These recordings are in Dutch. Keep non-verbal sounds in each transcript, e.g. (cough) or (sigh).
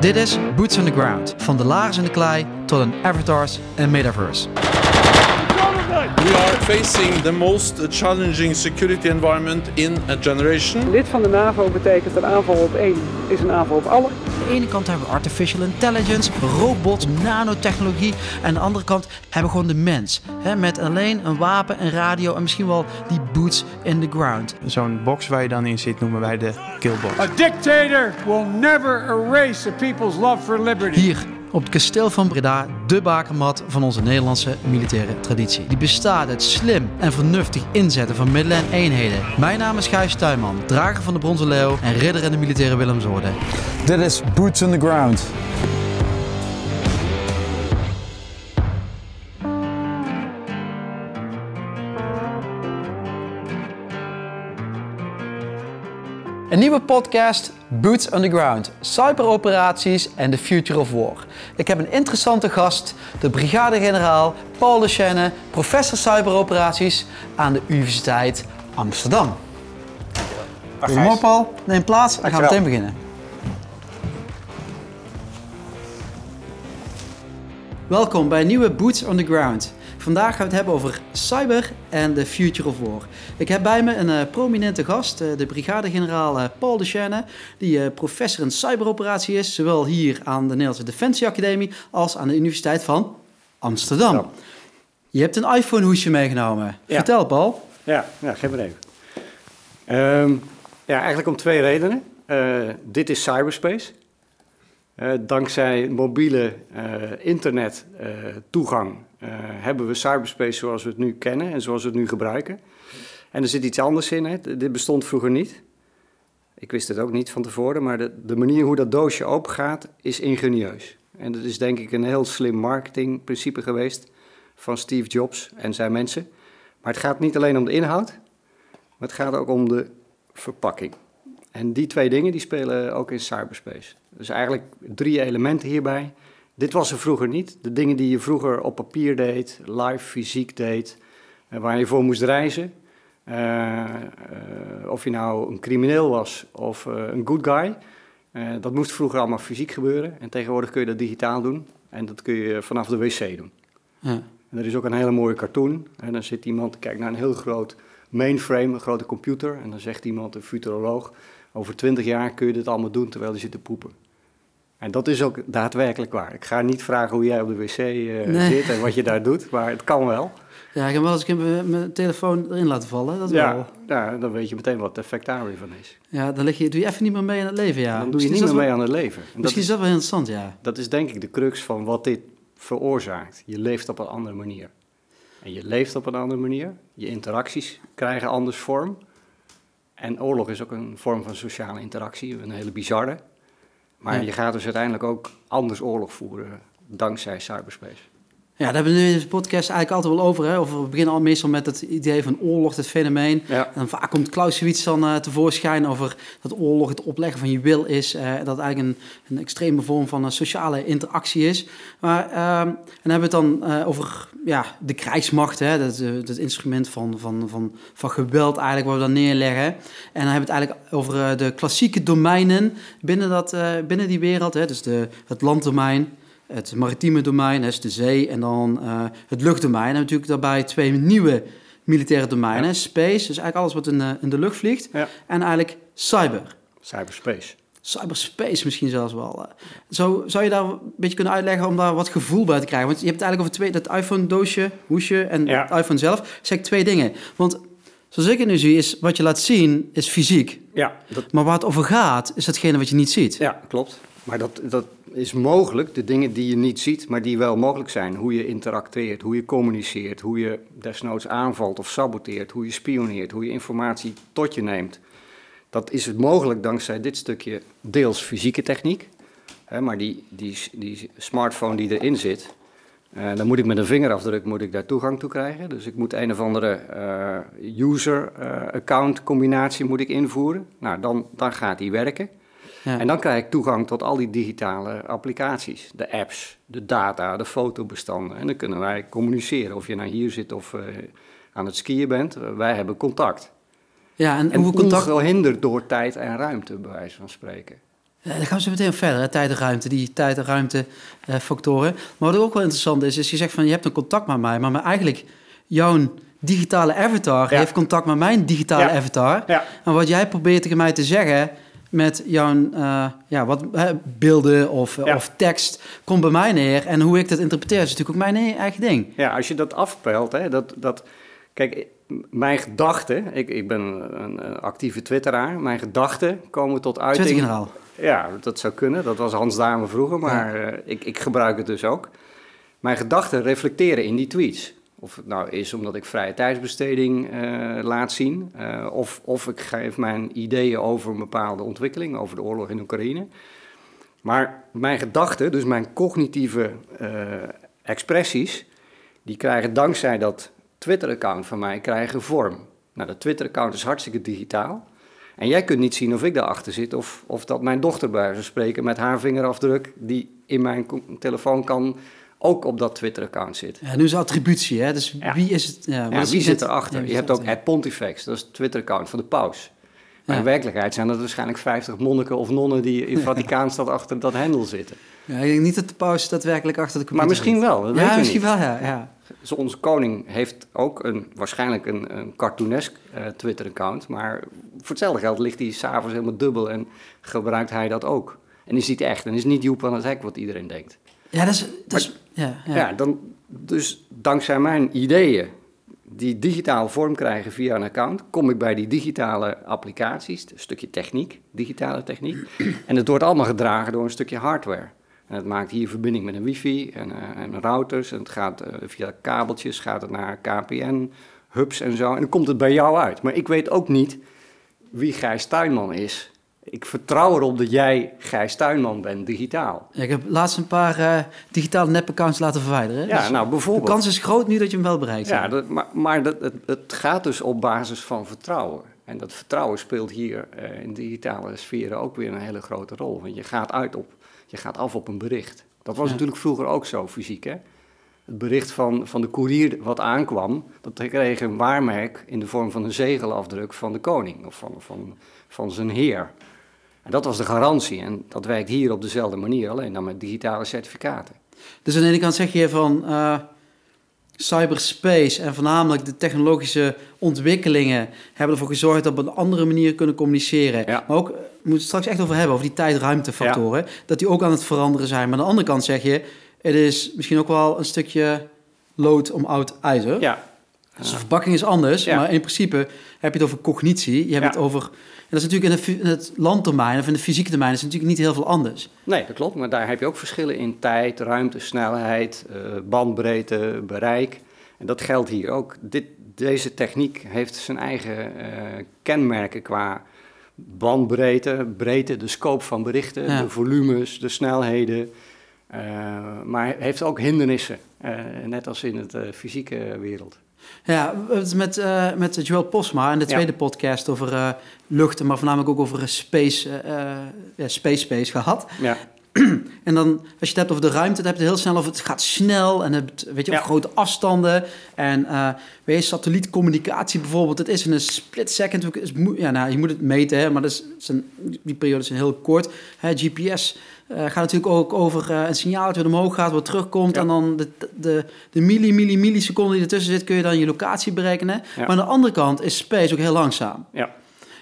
Dit is Boots on the Ground. Van de lagers in de klei tot een avatars en metaverse. We are facing the most challenging security environment in a generation. Lid van de NAVO betekent een aanval op één is een aanval op alle. Aan de ene kant hebben we artificial intelligence, robots, nanotechnologie. En aan de andere kant hebben we gewoon de mens. Hè, met alleen een wapen, een radio en misschien wel die boots in the ground. Zo'n box waar je dan in zit noemen wij de killbox. A dictator will never erase a people's love for liberty. Hier op het kasteel van Breda, de bakermat van onze Nederlandse militaire traditie. Die bestaat uit slim en vernuftig inzetten van middelen en eenheden. Mijn naam is Gijs Tuinman, drager van de Bronzen Leeuw en ridder in de militaire Willemsorde. Dit is Boots on the Ground. Een nieuwe podcast, Boots on the Ground, cyberoperaties en the future of war. Ik heb een interessante gast, de brigadegeneraal Paul de Chenne, professor cyberoperaties aan de Universiteit Amsterdam. Goedemorgen Paul, neem plaats, dan gaan we meteen beginnen. Welkom bij een nieuwe Boots on the Ground. Vandaag gaan we het hebben over cyber en the future of war. Ik heb bij me een eh, prominente gast, eh, de brigadegeneraal eh, Paul de Cherne, die professor in cyberoperatie is, zowel hier aan de Nederlandse Defensie Academie als aan de Universiteit van Amsterdam. Je hebt een iPhone hoesje meegenomen. Ja. Vertel Paul. Ja, ja geef maar even. Ehm, ja, eigenlijk om twee redenen. Dit is cyberspace. Dankzij mobiele internet toegang eh, hebben we cyberspace zoals we het nu kennen en zoals we het nu gebruiken. En er zit iets anders in. Hè. Dit bestond vroeger niet. Ik wist het ook niet van tevoren, maar de, de manier hoe dat doosje open gaat is ingenieus. En dat is denk ik een heel slim marketingprincipe geweest van Steve Jobs en zijn mensen. Maar het gaat niet alleen om de inhoud, maar het gaat ook om de verpakking. En die twee dingen die spelen ook in cyberspace. Dus eigenlijk drie elementen hierbij. Dit was er vroeger niet. De dingen die je vroeger op papier deed, live fysiek deed, eh, waar je voor moest reizen. eh, eh, of je nou een crimineel was of een good guy. dat moest vroeger allemaal fysiek gebeuren. En tegenwoordig kun je dat digitaal doen. En dat kun je vanaf de wc doen. Ja. En er is ook een hele mooie cartoon. En dan zit iemand, kijkt naar een heel groot mainframe, een grote computer. En dan zegt iemand, een futuroloog, over twintig jaar kun je dit allemaal doen terwijl je zit te poepen. En dat is ook daadwerkelijk waar. Ik ga niet vragen hoe jij op de wc eh, Nee. zit en wat je daar doet, maar het kan wel. Ja, ik heb wel eens een keer mijn- telefoon erin laten vallen. Dat Ja, wel. ja, dan weet je meteen wat het effect daar weer van is. Ja, dan je, doe je even niet meer mee aan het leven, ja. dan doe je Misschien niet meer mee aan het leven. En wel- dat Misschien is, is dat wel interessant, ja. dat is denk ik de crux van wat dit veroorzaakt. Je leeft op een andere manier. En je leeft op een andere manier. Je interacties krijgen anders vorm. En oorlog is ook een vorm van sociale interactie, een hele bizarre. Maar Ja. je gaat dus uiteindelijk ook anders oorlog voeren dankzij cyberspace. Ja, daar hebben we nu in deze podcast eigenlijk altijd wel over. Hè? Over, we beginnen al meestal met het idee van oorlog, het fenomeen. Ja. En vaak komt Clausewitz dan eh, tevoorschijn over dat oorlog het opleggen van je wil is. eh, dat eigenlijk een, een extreme vorm van een sociale interactie is. Maar, ehm, en dan hebben we het dan eh, over ja, de krijgsmacht, hè? Dat, eh, dat instrument van, van, van, van geweld eigenlijk, wat we dan neerleggen. En dan hebben we het eigenlijk over eh, de klassieke domeinen binnen, dat, eh, binnen die wereld. Hè? Dus de, het landdomein, het maritieme domein, is de zee, en dan eh, het luchtdomein. En natuurlijk daarbij twee nieuwe militaire domeinen. Ja. Space, dus eigenlijk alles wat in de, in de lucht vliegt. Ja. En eigenlijk cyber. Cyberspace. Cyberspace misschien zelfs wel. eh. Zo, zou je daar een beetje kunnen uitleggen om daar wat gevoel bij te krijgen? Want je hebt het eigenlijk over twee, dat iPhone-doosje, hoesje en Ja. het iPhone zelf. Zeg ik twee dingen. Want zoals ik het nu zie, is wat je laat zien, is fysiek. Ja, dat, Maar waar het over gaat, is datgene wat je niet ziet. ja klopt. Maar dat, dat is mogelijk, de dingen die je niet ziet, maar die wel mogelijk zijn. Hoe je interacteert, hoe je communiceert, hoe je desnoods aanvalt of saboteert, hoe je spioneert, hoe je informatie tot je neemt. Dat is het mogelijk dankzij dit stukje deels fysieke techniek. Hè, maar die, die, die smartphone die erin zit, eh, dan moet ik met een vingerafdruk moet ik daar toegang toe krijgen. Dus ik moet een of andere eh, user-account combinatie moet ik invoeren. Nou, dan, dan gaat die werken. Ja. En dan krijg ik toegang tot al die digitale applicaties. De apps, de data, de fotobestanden. En dan kunnen wij communiceren. Of je nou hier zit of eh, aan het skiën bent. eh, wij hebben contact. Ja, en, En hoe contact... ongehinderd door tijd en ruimte, bij wijze van spreken. Eh, dan gaan we zo meteen verder, hè, tijd en ruimte, die tijd en ruimte eh, factoren. Maar wat ook wel interessant is, is je zegt van je hebt een contact met mij, maar, maar eigenlijk jouw digitale avatar Ja. heeft contact met mijn digitale Ja. avatar. Ja. En wat jij probeert tegen mij te zeggen met jouw eh, ja, wat, hè, beelden of, Ja. of tekst, komt bij mij neer. En hoe ik dat interpreteer is natuurlijk ook mijn e- eigen ding. Ja, als je dat afpelt, hè, dat, dat, kijk, mijn gedachten, ik, ik ben een, een actieve twitteraar, mijn gedachten komen tot uiting. Twitter-generaal. Ja, dat zou kunnen. Dat was Hans Dame vroeger, maar eh, ik, ik gebruik het dus ook. Mijn gedachten reflecteren in die tweets. Of het nou is omdat ik vrije tijdsbesteding eh, laat zien, eh, of, of ik geef mijn ideeën over een bepaalde ontwikkeling, over de oorlog in Oekraïne. Maar mijn gedachten, dus mijn cognitieve eh, expressies, die krijgen dankzij dat Twitter-account van mij krijgen vorm. Nou, dat Twitter-account is hartstikke digitaal. En jij kunt niet zien of ik daarachter zit of, of dat mijn dochter bij van spreken met haar vingerafdruk die in mijn telefoon kan ook op dat Twitter-account zit. Ja, nu is attributie, hè? dus Ja. wie is het? Ja, wie het? zit erachter? Je hebt ook? Ad Pontifex, dat is het Twitter-account van de paus. Maar in werkelijkheid zijn er waarschijnlijk 50 monniken of nonnen die in (laughs) Vaticaanstad achter dat hendel zitten. Ja, ik denk niet dat de paus daadwerkelijk achter de computer Maar misschien wel, dat Ja, misschien niet. wel, ja. ja. Zo, onze koning heeft ook een, waarschijnlijk een, een cartoonesk eh, Twitter-account. Maar voor hetzelfde geld ligt hij s'avonds helemaal dubbel en gebruikt hij dat ook. En is niet echt en is niet Joep van het Hek wat iedereen denkt. Ja, dat is... Dat is ja, ja. Ja. dan, dus dankzij mijn ideeën die digitaal vorm krijgen via een account, kom ik bij die digitale applicaties, een stukje techniek, digitale techniek. (clears throat) En het wordt allemaal gedragen door een stukje hardware. En het maakt hier verbinding met een wifi en, eh, en routers. En het gaat eh, via kabeltjes, gaat het naar KPN, hubs en zo. En dan komt het bij jou uit. Maar ik weet ook niet wie Gijs Tuinman is. Ik vertrouw erop dat jij Gijs Tuinman bent, digitaal. Ja, ik heb laatst een paar eh, digitale nep-accounts laten verwijderen. Ja, Dus nou de bijvoorbeeld. kans is groot nu dat je hem wel bereikt. Ja, dat, maar, maar dat, het, het gaat dus op basis van vertrouwen. En dat vertrouwen speelt hier eh, in digitale sferen ook weer een hele grote rol. Want je gaat, uit op, je gaat af op een bericht. Dat was Ja. natuurlijk vroeger ook zo, fysiek. Hè? Het bericht van, van de koerier wat aankwam, dat kreeg een waarmerk in de vorm van een zegelafdruk van de koning of van, van, van zijn heer. En dat was de garantie. En dat werkt hier op dezelfde manier, alleen dan met digitale certificaten. Dus aan de ene kant zeg je van eh, cyberspace en voornamelijk de technologische ontwikkelingen hebben ervoor gezorgd dat we op een andere manier kunnen communiceren. Ja. Maar ook, eh, we moeten het straks echt over hebben, over die tijd-ruimtefactoren, dat die ook aan het veranderen zijn. Maar aan de andere kant zeg je, het is misschien ook wel een stukje lood om oud ijzer. Ja, Dus de verpakking is anders, Ja. maar in principe heb je het over cognitie. Je hebt Ja. het over, en dat is natuurlijk in, de, fu- in het landtermijn of in de fysieke termijn is natuurlijk niet heel veel anders. Nee, dat klopt. Maar daar heb je ook verschillen in tijd, ruimte, snelheid, eh, bandbreedte, bereik. En dat geldt hier ook. Dit, deze techniek heeft zijn eigen eh, kenmerken qua bandbreedte, breedte, de scope van berichten, Ja. de volumes, de snelheden. Eh, maar heeft ook hindernissen, net als in het fysieke wereld. Ja, we hebben het met, eh, met Joel Posma in de Ja. tweede podcast over eh, luchten, maar voornamelijk ook over space, eh, ja, space space gehad. Ja, (clears throat) En dan, als je het hebt over de ruimte, dan heb je het heel snel over het gaat snel en het, weet je, Ja. grote afstanden. En weet je, satellietcommunicatie bijvoorbeeld, het is in een split second. is Ja, nou, je moet het meten, hè, maar dat is, zijn, die periodes zijn heel kort. Hè, GPS eh, gaat natuurlijk ook over eh, een signaal dat weer omhoog gaat, wat terugkomt. Ja. En dan de, de, de milli, milli, milliseconde die ertussen zit, kun je dan je locatie berekenen. Ja. Maar aan de andere kant is space ook heel langzaam. ja,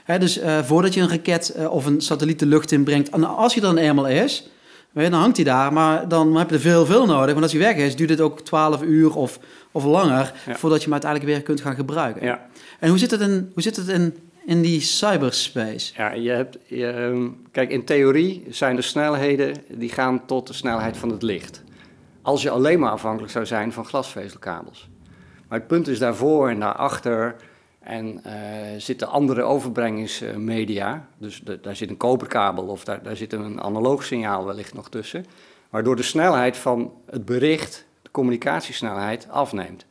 Hè, dus eh, voordat je een raket of een satelliet de lucht in brengt, en als hij dan eenmaal is, weet je, dan hangt hij daar, maar dan heb je er veel, veel nodig. Want als hij weg is, duurt het ook 12 uur of, of langer Ja. voordat je hem uiteindelijk weer kunt gaan gebruiken. ja. En hoe zit het in, hoe zit het in, in die cyberspace? Ja, je hebt, ehm, kijk, in theorie zijn de snelheden die gaan tot de snelheid van het licht. Als je alleen maar afhankelijk zou zijn van glasvezelkabels. Maar het punt is daarvoor en daarachter en eh, zitten andere overbrengingsmedia. Dus daar zit een koperkabel of daar, daar zit een analoog signaal wellicht nog tussen. Waardoor de snelheid van het bericht, de communicatiesnelheid, afneemt.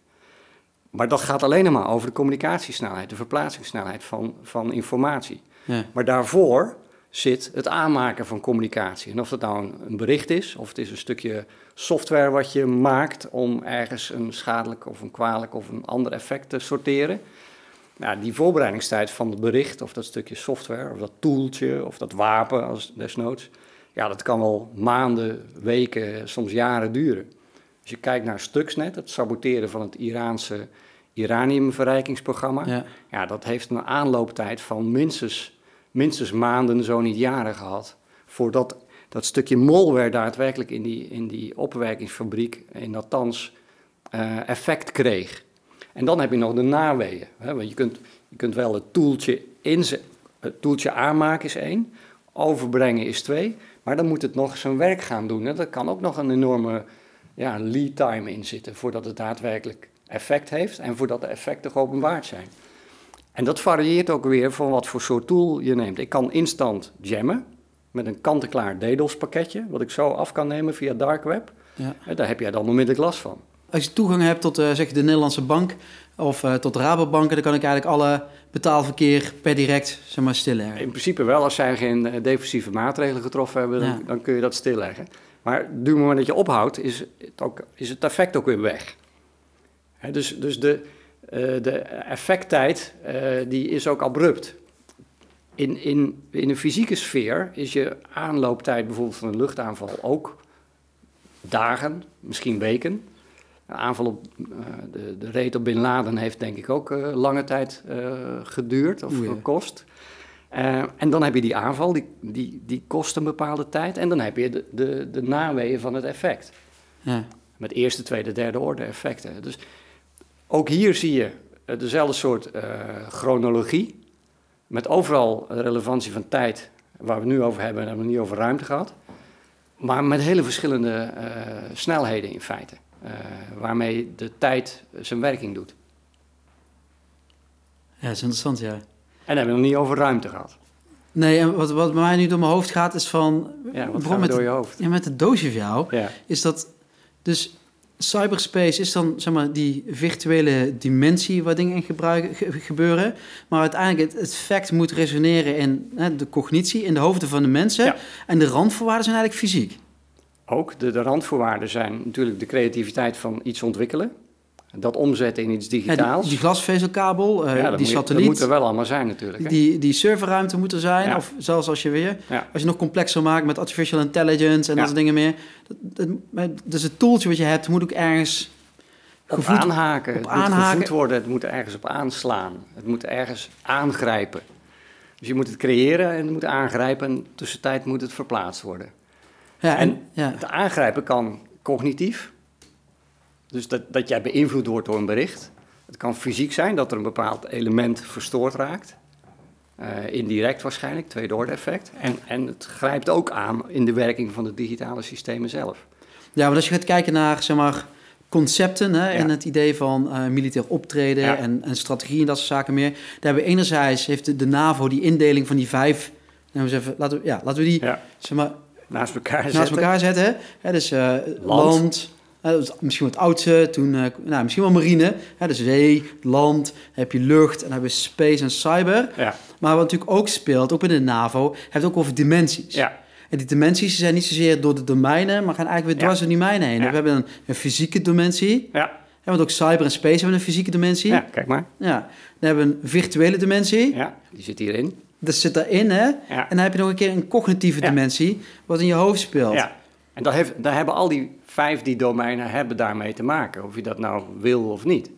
Maar dat gaat alleen maar over de communicatiesnelheid, de verplaatsingssnelheid van, van informatie. Ja. Maar daarvoor zit het aanmaken van communicatie. En of dat nou een, een bericht is, of het is een stukje software wat je maakt om ergens een schadelijk of een kwalijk of een ander effect te sorteren. Nou, die voorbereidingstijd van het bericht, of dat stukje software, of dat toeltje, of dat wapen als desnoods, ja, dat kan wel maanden, weken, soms jaren duren. Als je kijkt naar Stuxnet, het saboteren van het Iraanse uraniumverrijkingsprogramma, ja. Ja. dat heeft een aanlooptijd van minstens, minstens maanden, zo niet jaren gehad, voordat dat stukje malware daadwerkelijk in die, in die opwerkingsfabriek in Natanz eh, effect kreeg. En dan heb je nog de naweeën. Hè? Want je kunt, je kunt wel het toeltje, het toeltje aanmaken is één, overbrengen is twee, maar dan moet het nog zijn werk gaan doen. Hè? Daar kan ook nog een enorme ja, lead time in zitten voordat het daadwerkelijk effect heeft en voordat de effecten geopenbaard zijn. En dat varieert ook weer van wat voor soort tool je neemt. Ik kan instant jammen met een kant-en-klaar DDoS pakketje, wat ik zo af kan nemen via dark web. Ja. En Daar heb jij dan onmiddellijk last van. Als je toegang hebt tot eh, zeg de Nederlandse bank of eh, tot Rabobanken, dan kan ik eigenlijk alle betaalverkeer per direct zeg maar, stilleggen. In principe wel, als zij geen eh, defensieve maatregelen getroffen hebben, dan, Ja. dan kun je dat stilleggen. Maar op het moment dat je ophoudt, is het, ook, is het effect ook weer weg. Dus dus de, eh, de effecttijd eh, die is ook abrupt. In, in, in een fysieke sfeer is je aanlooptijd bijvoorbeeld van een luchtaanval ook dagen, misschien weken. Een aanval op eh, de, de raid op Bin Laden heeft denk ik ook lange tijd geduurd of ja. Eh, en dan heb je die aanval, die, die, die kost een bepaalde tijd. En dan heb je de, de, de naweeën van het effect. Ja. Met eerste, tweede, derde orde effecten. Dus ook hier zie je eh, dezelfde soort eh, chronologie. Met overal relevantie van tijd, waar we het nu over hebben, en hebben we het niet over ruimte gehad. Maar met hele verschillende snelheden in feite. waarmee de tijd zijn werking doet. ja, dat is interessant, ja. En dan hebben we nog niet over ruimte gehad. Nee, en wat, wat bij mij nu door mijn hoofd gaat is van... Ja, wat met, door je hoofd? Ja, met het doosje van jou, Ja. is dat... Dus cyberspace is dan, zeg maar, die virtuele dimensie waar dingen in gebruiken, ge- gebeuren. Maar uiteindelijk, het, het fact moet resoneren in hè, de cognitie, in de hoofden van de mensen. Ja. En de randvoorwaarden zijn eigenlijk fysiek. Ook de, de randvoorwaarden zijn natuurlijk de creativiteit van iets ontwikkelen. Dat omzetten in iets Ja, die, digitaals. die glasvezelkabel, Ja, dat die moet, satelliet, Dat moet er wel allemaal zijn natuurlijk. hè? die, die serverruimte moet er zijn. Ja. Of zelfs als je weer, als je nog complexer maakt met artificial intelligence en dat soort dingen meer. Dat, dus het tooltje wat je hebt moet ook ergens Op gevoed- aanhaken. op het aanhaken. moet gevoed worden, het moet ergens op aanslaan. Het moet ergens aangrijpen. Dus je moet het creëren en het moet aangrijpen en tussentijd moet het verplaatst worden. Ja, en, En ja. Het aangrijpen kan cognitief. Dus dat, dat jij beïnvloed wordt door een bericht. Het kan fysiek zijn, dat er een bepaald element verstoord raakt. Eh, indirect waarschijnlijk, tweede orde effect. En, en het grijpt ook aan in de werking van de digitale systemen zelf. ja, maar als je gaat kijken naar zeg maar, concepten hè, Ja. en het idee van eh, militair optreden Ja. en, en strategie en dat soort zaken meer. Daar hebben we enerzijds, heeft de, de NAVO die indeling van die vijf, nou, even, laten, we, ja, laten we die Ja, zeg maar, naast elkaar naast zetten. elkaar zetten. Hè, dus eh, Land. land, hè, dat is misschien wat oudste, toen, eh, nou, misschien wel marine. Hè, dus zee, land, dan heb je lucht en dan hebben we space en cyber. Ja, Maar wat natuurlijk ook speelt, ook binnen de NAVO, heeft het ook over dimensies. ja, En die dimensies zijn niet zozeer door de domeinen, maar gaan eigenlijk weer Ja. dwars door die domeinen heen. Ja. We hebben een, een fysieke dimensie, ja, hè, want ook cyber en space hebben een fysieke dimensie. ja, kijk maar. Ja. Dan hebben we een virtuele dimensie, Ja, die zit hierin. dat zit daarin. Hè? Ja. En dan heb je nog een keer een cognitieve Ja. dimensie, wat in je hoofd speelt. Ja. En daar, heeft, daar hebben al die vijf die domeinen hebben daarmee te maken, of je dat nou wil of niet.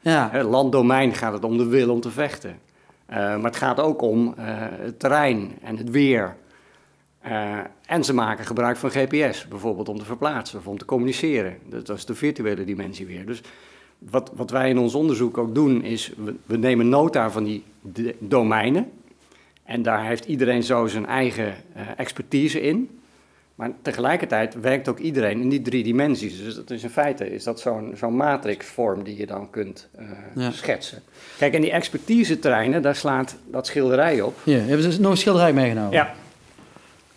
Ja. Landdomein gaat het om de wil om te vechten. Eh, maar het gaat ook om eh, het terrein en het weer. Eh, en ze maken gebruik van GPS, bijvoorbeeld om te verplaatsen of om te communiceren. Dat, is de virtuele dimensie weer. Dus wat, wat wij in ons onderzoek ook doen, is we, we nemen nota van die domeinen. En daar heeft iedereen zo zijn eigen expertise in. Maar tegelijkertijd werkt ook iedereen in die drie dimensies. Dus dat is in feite is dat zo'n zo'n matrixvorm die je dan kunt eh, Ja. schetsen. Kijk, en die expertise-terreinen, daar slaat dat schilderij op. Hier, hebben ze dus nog een schilderij meegenomen. Ja,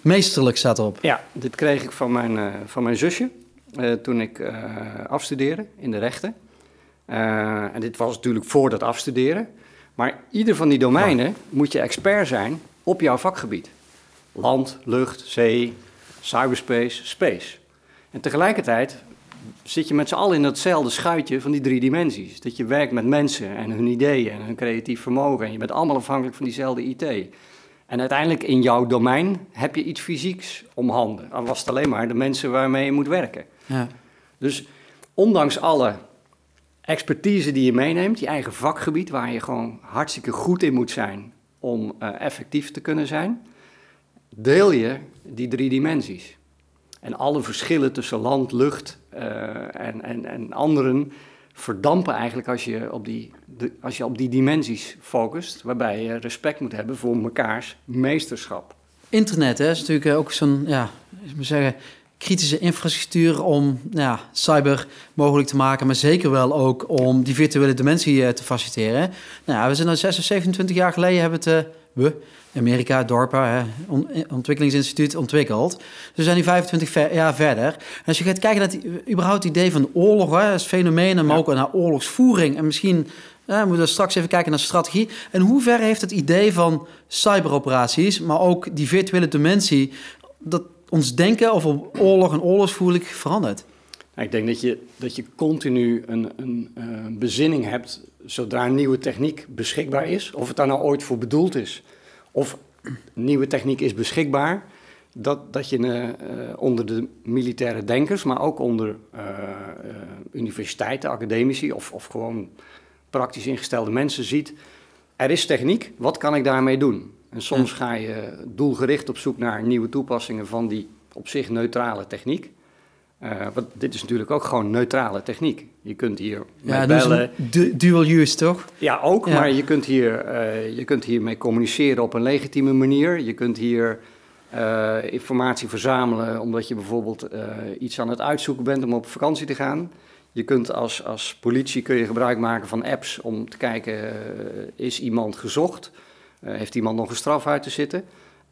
Meesterlijk staat erop. ja dit kreeg ik van mijn, eh, van mijn zusje eh, toen ik afstudeerde in de rechten. En dit was natuurlijk voor dat afstuderen. Maar ieder van die domeinen moet je expert zijn op jouw vakgebied. Land, lucht, zee, cyberspace, space. En tegelijkertijd zit je met z'n allen in datzelfde schuitje van die drie dimensies. Dat je werkt met mensen en hun ideeën en hun creatief vermogen. En je bent allemaal afhankelijk van diezelfde IT. En uiteindelijk in jouw domein heb je iets fysieks om handen. Dan was het alleen maar de mensen waarmee je moet werken. Ja. Dus ondanks alle expertise die je meeneemt, je eigen vakgebied, waar je gewoon hartstikke goed in moet zijn om uh, effectief te kunnen zijn, deel je die drie dimensies. En alle verschillen tussen land, lucht uh, en, en, en anderen verdampen eigenlijk als je, op die, de, als je op die dimensies focust, waarbij je respect moet hebben voor mekaars meesterschap. Internet hè, is natuurlijk ook zo'n, ja, zeggen, kritische infrastructuur om ja, cyber mogelijk te maken, maar zeker wel ook om die virtuele dimensie uh, te faciliteren. Nou we zijn al 6 of 27 jaar geleden hebben het, we, Amerika, on ontwikkelingsinstituut, ontwikkeld. Dus we zijn nu 25 ver jaar verder. En als je gaat kijken naar het, überhaupt het idee van oorlog, hè, als fenomeen, maar ook naar oorlogsvoering en misschien ja, we moeten straks even kijken naar strategie. En hoe ver heeft het idee van cyberoperaties, maar ook die virtuele dimensie, dat ons denken over oorlog en oorlogsvoering veranderd? Nou, ik denk dat je, dat je continu een, een uh, bezinning hebt zodra een nieuwe techniek beschikbaar is, of het daar nou ooit voor bedoeld is, of nieuwe techniek is beschikbaar, dat, dat je uh, onder de militaire denkers, maar ook onder uh, universiteiten, academici of, of gewoon praktisch ingestelde mensen ziet, er is techniek, wat kan ik daarmee doen? En soms ga je doelgericht op zoek naar nieuwe toepassingen van die op zich neutrale techniek. Uh, want dit is natuurlijk ook gewoon neutrale techniek. Je kunt hier ja, dus bellen. Du dual use, toch? Ja, ook. Ja. Maar je kunt, hier, uh, je kunt hiermee communiceren op een legitieme manier. Je kunt hier uh, informatie verzamelen omdat je bijvoorbeeld iets aan het uitzoeken bent om op vakantie te gaan. Je kunt als, als politie kun je gebruik maken van apps om te kijken, is iemand gezocht? heeft iemand nog een straf uit te zitten?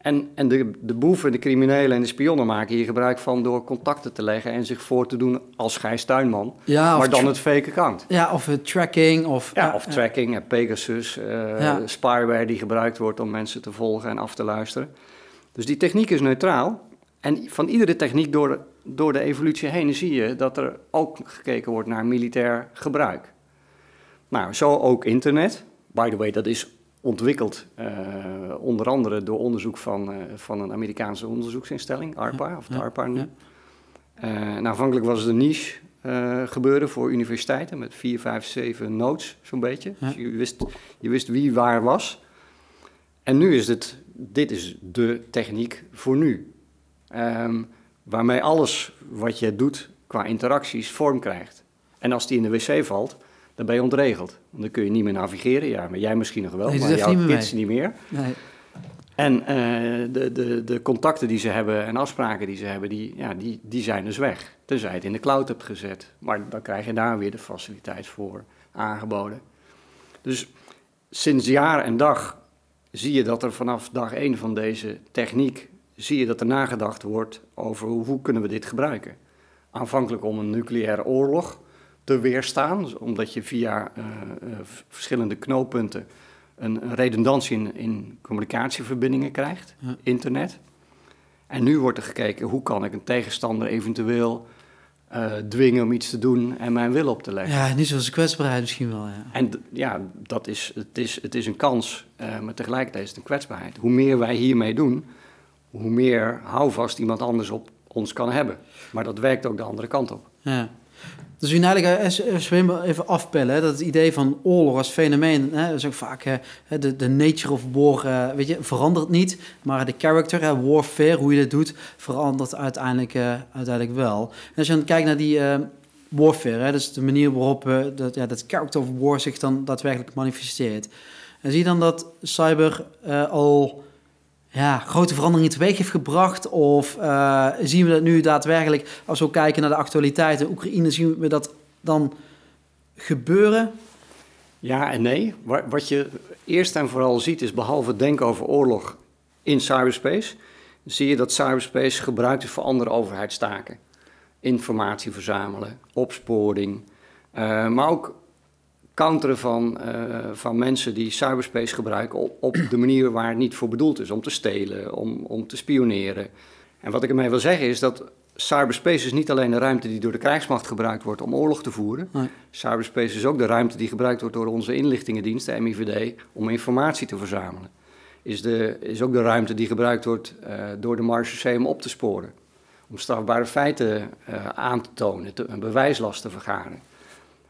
En, en de, de boeven, de criminelen en de spionnen maken hier gebruik van door contacten te leggen en zich voor te doen als Gijs Tuinman. Ja, maar dan het fake account. Ja, of het tracking. Of, ja, of tracking, en Pegasus, uh, ja. spyware die gebruikt wordt om mensen te volgen en af te luisteren. Dus die techniek is neutraal. En van iedere techniek door de, door de evolutie heen zie je dat er ook gekeken wordt naar militair gebruik. Nou, zo ook internet. By the way, dat is ontwikkeld, uh, onder andere door onderzoek van, uh, van een Amerikaanse onderzoeksinstelling, ARPA, of de ARPA nu. Ja. Uh, nou, aanvankelijk was het een niche gebeuren voor universiteiten met vier, vijf, zeven nodes, zo'n beetje. Dus je wist, je wist wie waar was. En nu is het, dit is de techniek voor nu. Um, waarmee alles wat je doet qua interacties vorm krijgt. En als die in de wc valt, dan ben je ontregeld. Dan kun je niet meer navigeren. Ja, maar jij misschien nog wel, nee, maar jouw niet kids niet meer. Nee. En uh, de, de, de contacten die ze hebben en afspraken die ze hebben, die, ja, die, die zijn dus weg. Tenzij je het in de cloud hebt gezet. Maar dan krijg je daar weer de faciliteit voor aangeboden. Dus sinds jaar en dag zie je dat er vanaf dag één van deze techniek, zie je dat er nagedacht wordt over hoe, hoe kunnen we dit gebruiken. Aanvankelijk om een nucleaire oorlog te weerstaan, dus omdat je via uh, uh, verschillende knooppunten een, een redundantie in, in, communicatieverbindingen krijgt, ja. internet. En nu wordt er gekeken hoe kan ik een tegenstander eventueel uh, dwingen om iets te doen en mijn wil op te leggen. Ja, niet zoals kwetsbaarheid misschien wel. Ja. En ja, dat is, het, is, het is een kans, maar tegelijkertijd is het een kwetsbaarheid. Hoe meer wij hiermee doen, hoe meer houvast iemand anders op ons kan hebben. Maar dat werkt ook de andere kant op. Ja. Dus we eigenlijk even afpellen, dat het idee van oorlog als fenomeen, hè, is ook vaak hè, de, de nature of war, uh, weet je, verandert niet, maar de character, hè, warfare, hoe je dat doet, verandert uiteindelijk, uh, uiteindelijk wel. En als je dan kijkt naar die uh, warfare, hè, dus de manier waarop dat, ja, dat character of war zich dan daadwerkelijk manifesteert. En zie je dan dat cyber al ja, grote veranderingen teweeg heeft gebracht? Of uh, zien we dat nu daadwerkelijk, als we kijken naar de actualiteiten, Oekraïne, zien we dat dan gebeuren? Ja en nee. Wat je eerst en vooral ziet is, behalve denken over oorlog in cyberspace, zie je dat cyberspace gebruikt is voor andere overheidstaken. Informatie verzamelen, opsporing, uh, maar ook counteren van, uh, van mensen die cyberspace gebruiken op, op, de manier waar het niet voor bedoeld is. Om te stelen, om, om te spioneren. En wat ik ermee wil zeggen is dat cyberspace is niet alleen de ruimte die door de krijgsmacht gebruikt wordt om oorlog te voeren. Nee. Cyberspace is ook de ruimte die gebruikt wordt door onze inlichtingendienst, de MIVD, om informatie te verzamelen. Is, de, is ook de ruimte die gebruikt wordt eh, door de marechaussee om op te sporen. Om strafbare feiten eh, aan te tonen, te, een bewijslast te vergaren.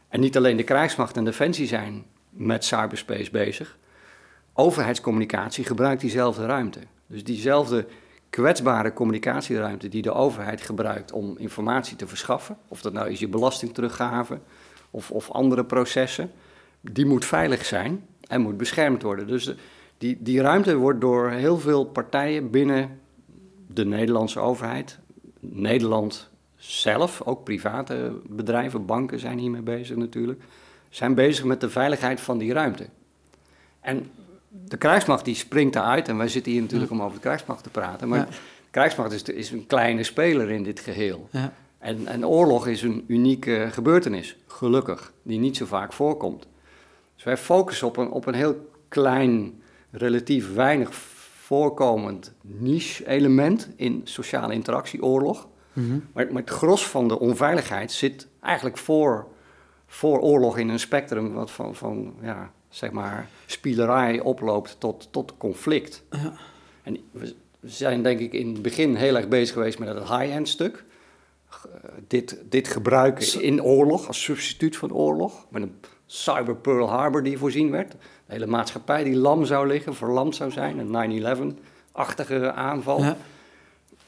En niet alleen de krijgsmacht en defensie zijn met cyberspace bezig. Overheidscommunicatie gebruikt diezelfde ruimte. Dus diezelfde kwetsbare communicatieruimte die de overheid gebruikt om informatie te verschaffen, of dat nou is je belastingteruggave of, of andere processen, die moet veilig zijn en moet beschermd worden. Dus die, die ruimte wordt door heel veel partijen binnen de Nederlandse overheid, Nederland zelf, ook private bedrijven, banken zijn hiermee bezig natuurlijk, zijn bezig met de veiligheid van die ruimte. En de krijgsmacht die springt daaruit, en wij zitten hier natuurlijk om over de krijgsmacht te praten, maar Ja. de krijgsmacht is, is een kleine speler in dit geheel. Ja. En, en oorlog is een unieke gebeurtenis, gelukkig, die niet zo vaak voorkomt. Dus wij focussen op een, op een heel klein, relatief weinig voorkomend niche-element in sociale interactie, Mhm. Maar, maar het gros van de onveiligheid zit eigenlijk voor, voor oorlog in een spectrum wat van, van ja, zeg maar, spielerij oploopt tot, tot conflict. Ja. En we zijn denk ik in het begin heel erg bezig geweest met het high-end stuk. Eh, dit, dit gebruiken in oorlog, als substituut van oorlog. Met een cyber Pearl Harbor die voorzien werd. De hele maatschappij die lam zou liggen, verlamd zou zijn. Een 9-11-achtige aanval. Ja.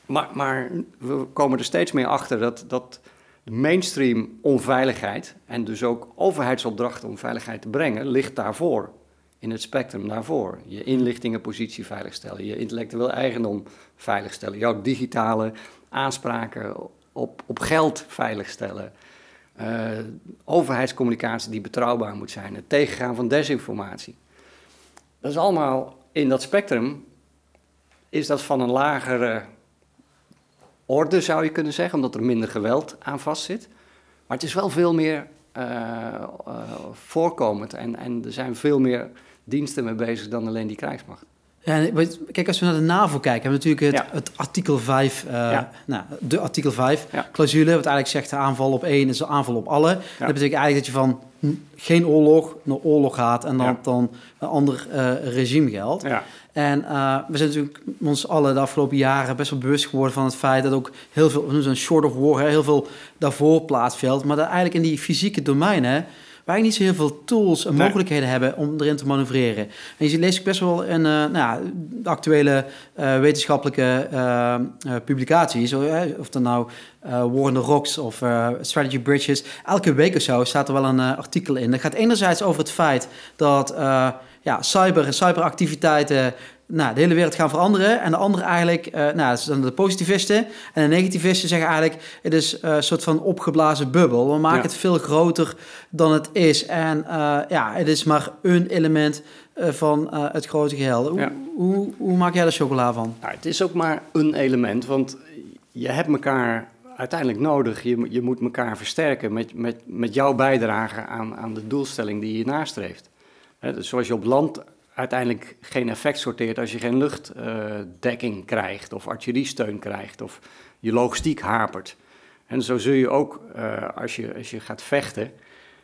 Maar, we komen er steeds meer achter dat, dat de mainstream onveiligheid en dus ook overheidsopdrachten om veiligheid te brengen, ligt daarvoor. In het spectrum daarvoor. Je inlichtingenpositie veiligstellen, je intellectueel eigendom veiligstellen, jouw digitale aanspraken op, op geld veiligstellen. eh, overheidscommunicatie die betrouwbaar moet zijn, het tegengaan van desinformatie. Dat is allemaal in dat spectrum, is dat van een lagere orde, zou je kunnen zeggen, omdat er minder geweld aan vastzit. Maar het is wel veel meer eh, eh, voorkomend en, en er zijn veel meer diensten mee bezig dan alleen die krijgsmacht. Ja, kijk, als we naar de NAVO kijken, hebben we natuurlijk het, Ja. het artikel 5, eh, Ja. nou, de artikel 5 Ja. clausule, wat eigenlijk zegt de aanval op één is een aanval op alle. Dat betekent eigenlijk dat je van geen oorlog naar oorlog gaat en dan, Ja. dan een ander regime geldt. En eh, we zijn natuurlijk ons allen de afgelopen jaren best wel bewust geworden van het feit dat ook heel veel, we noemen een short of war, hè, heel veel daarvoor plaatsvindt. Maar dat eigenlijk in die fysieke domeinen wij niet zo heel veel tools en Nee. mogelijkheden hebben om erin te manoeuvreren. En je leest ook best wel in eh, nou ja, de actuele eh, wetenschappelijke publicaties, of, dan nou War on the Rocks of Strategy Bridges, elke week of zo staat er wel een artikel in. Dat gaat enerzijds over het feit dat ja, cyber en cyberactiviteiten nou, de hele wereld gaan veranderen. En de andere eigenlijk, eh, nou, dat zijn de positivisten. En de negativisten zeggen eigenlijk, het is eh, een soort van opgeblazen bubbel. We maken Ja. het veel groter dan het is. En eh, ja, het is maar een element van het grote geheel. Hoe, Ja. hoe, hoe maak jij er chocola van? Nou, het is ook maar een element, want je hebt elkaar uiteindelijk nodig. Je, moet- je moet elkaar versterken met, met, met jouw bijdrage aan, aan de doelstelling die je nastreeft. Dus zoals je op land uiteindelijk geen effect sorteert als je geen luchtdekking krijgt of artilleriesteun krijgt of je logistiek hapert. En zo zul je ook, eh, als, je, als je gaat vechten,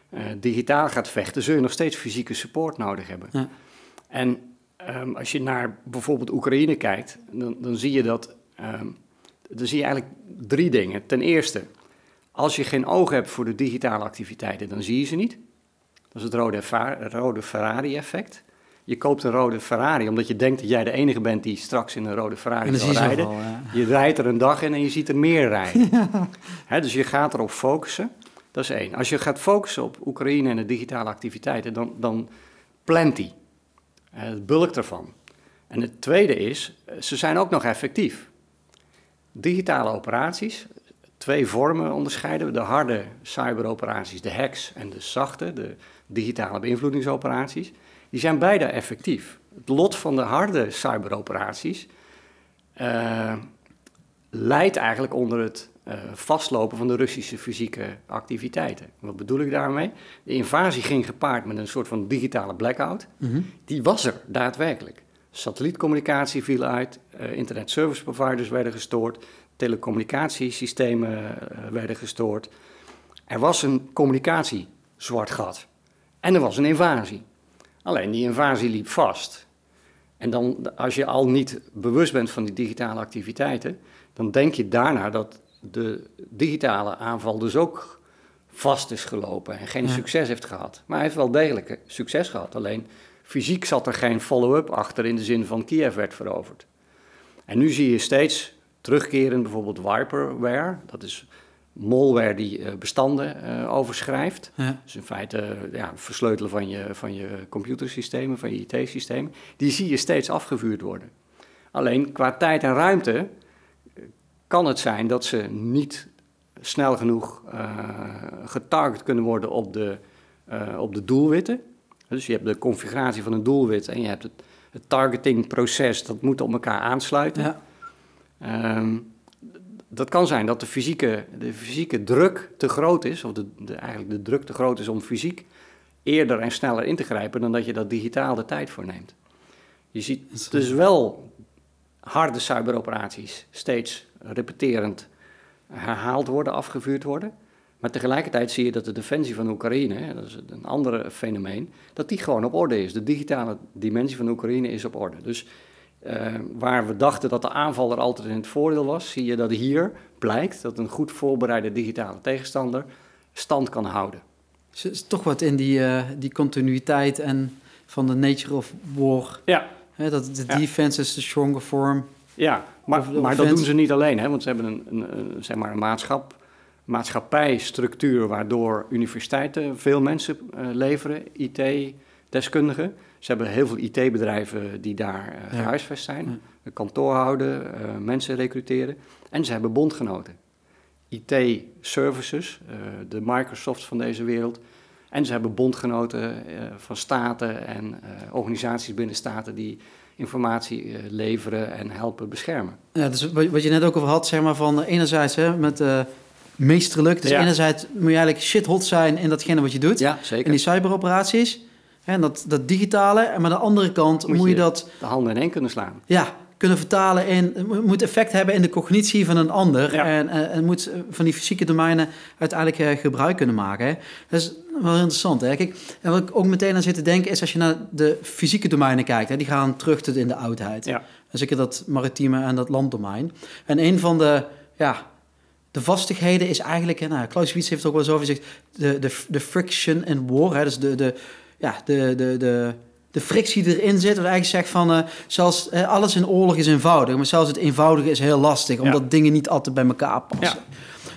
eh, digitaal gaat vechten, zul je nog steeds fysieke support nodig hebben. Ja. En ehm, als je naar bijvoorbeeld Oekraïne kijkt, dan, dan zie je dat. ehm, dan zie je eigenlijk drie dingen. Ten eerste, als je geen oog hebt voor de digitale activiteiten, dan zie je ze niet. Dat is het rode, rode Ferrari-effect. Je koopt een rode Ferrari omdat je denkt dat jij de enige bent die straks in een rode Ferrari zal rijden. wel, ja. Je rijdt er een dag in en je ziet er meer rijden. (laughs) Dus je gaat erop focussen. Dat is één. Als je gaat focussen op Oekraïne en de digitale activiteiten, dan, dan plant die. Het bulk ervan. En het tweede is, eh, ze zijn ook nog effectief. Digitale operaties, twee vormen onderscheiden we. De harde cyberoperaties, de hacks en de zachte, de digitale beïnvloedingsoperaties. Die zijn beide effectief. Het lot van de harde cyberoperaties eh, leidt eigenlijk onder het eh, vastlopen van de Russische fysieke activiteiten. Wat bedoel ik daarmee? De invasie ging gepaard met een soort van digitale blackout. Die was er daadwerkelijk. Satellietcommunicatie viel uit, eh, internet service providers werden gestoord, telecommunicatiesystemen werden gestoord. Er was een communicatie zwart gat. En er was een invasie. Alleen die invasie liep vast. En dan, als je al niet bewust bent van die digitale activiteiten, dan denk je daarna dat de digitale aanval dus ook vast is gelopen en geen Ja. succes heeft gehad. Maar hij heeft wel degelijk succes gehad. Alleen fysiek zat er geen follow-up achter in de zin van Kiev werd veroverd. En nu zie je steeds terugkeren bijvoorbeeld wiperware. Dat is malware die eh, bestanden eh, overschrijft. Ja. Dus in feite eh, ja, versleutelen van je, van je computersystemen, van je IT-systemen. Die zie je steeds afgevuurd worden. Alleen qua tijd en ruimte kan het zijn dat ze niet snel genoeg getarget kunnen worden op de, op de doelwitten. Dus je hebt de configuratie van een doelwit en je hebt het, het targetingproces, dat moet op elkaar aansluiten. Ja. Ehm, dat kan zijn dat de fysieke, de fysieke druk te groot is, of de, de, eigenlijk de druk te groot is om fysiek eerder en sneller in te grijpen dan dat je dat digitaal de tijd voor neemt. Je ziet dus wel harde cyberoperaties steeds repeterend herhaald worden, afgevuurd worden. Maar tegelijkertijd zie je dat de defensie van Oekraïne, dat is een ander fenomeen, dat die gewoon op orde is. De digitale dimensie van Oekraïne is op orde. Dus eh, waar we dachten dat de aanval er altijd in het voordeel was, zie je dat hier blijkt dat een goed voorbereide digitale tegenstander stand kan houden. Dus er is toch wat in die, eh, die continuïteit en van de nature of war. Ja, dat de Ja. defense is the stronger form. ja maar, de maar dat doen ze niet alleen, hè, want ze hebben een, een, een, zeg maar een maatschap, maatschappijstructuur waardoor universiteiten veel mensen eh, leveren, IT-deskundigen. Ze hebben heel veel IT-bedrijven die daar Ja. gehuisvest zijn, Ja. kantoor houden, eh, mensen recruteren. En ze hebben bondgenoten. IT-services, eh, de Microsoft van deze wereld. En ze hebben bondgenoten van staten en organisaties binnen staten die informatie leveren en helpen beschermen. Ja, dus wat, je net ook over had, zeg maar van enerzijds hè, met meesterlijk. Dus Ja. enerzijds moet je eigenlijk shithot zijn in datgene wat je doet. Ja, zeker. In die cyberoperaties. En dat, dat digitale. En maar aan de andere kant moet, Moet je, dat De handen in één kunnen slaan. ja, kunnen vertalen in... het moet effect hebben in de cognitie van een ander. Ja. En, en, en moet van die fysieke domeinen uiteindelijk eh, gebruik kunnen maken. Hè. Dat is wel interessant. Hè. Kijk, en wat ik ook meteen aan zit te denken is als je naar de fysieke domeinen kijkt. Hè, die gaan terug tot in de oudheid. Ja. En zeker dat maritieme en dat landdomein. En een van de, ja, de vastigheden is eigenlijk... Nou, Klaus Wiets heeft er ook wel over gezegd... de, de, de friction in war. Hè, dus de, de, ja, de, de, de, de frictie die erin zit. Wat eigenlijk zegt van... eh, zelfs eh, alles in oorlog is eenvoudig. Maar zelfs het eenvoudige is heel lastig. Omdat dingen niet altijd bij elkaar passen.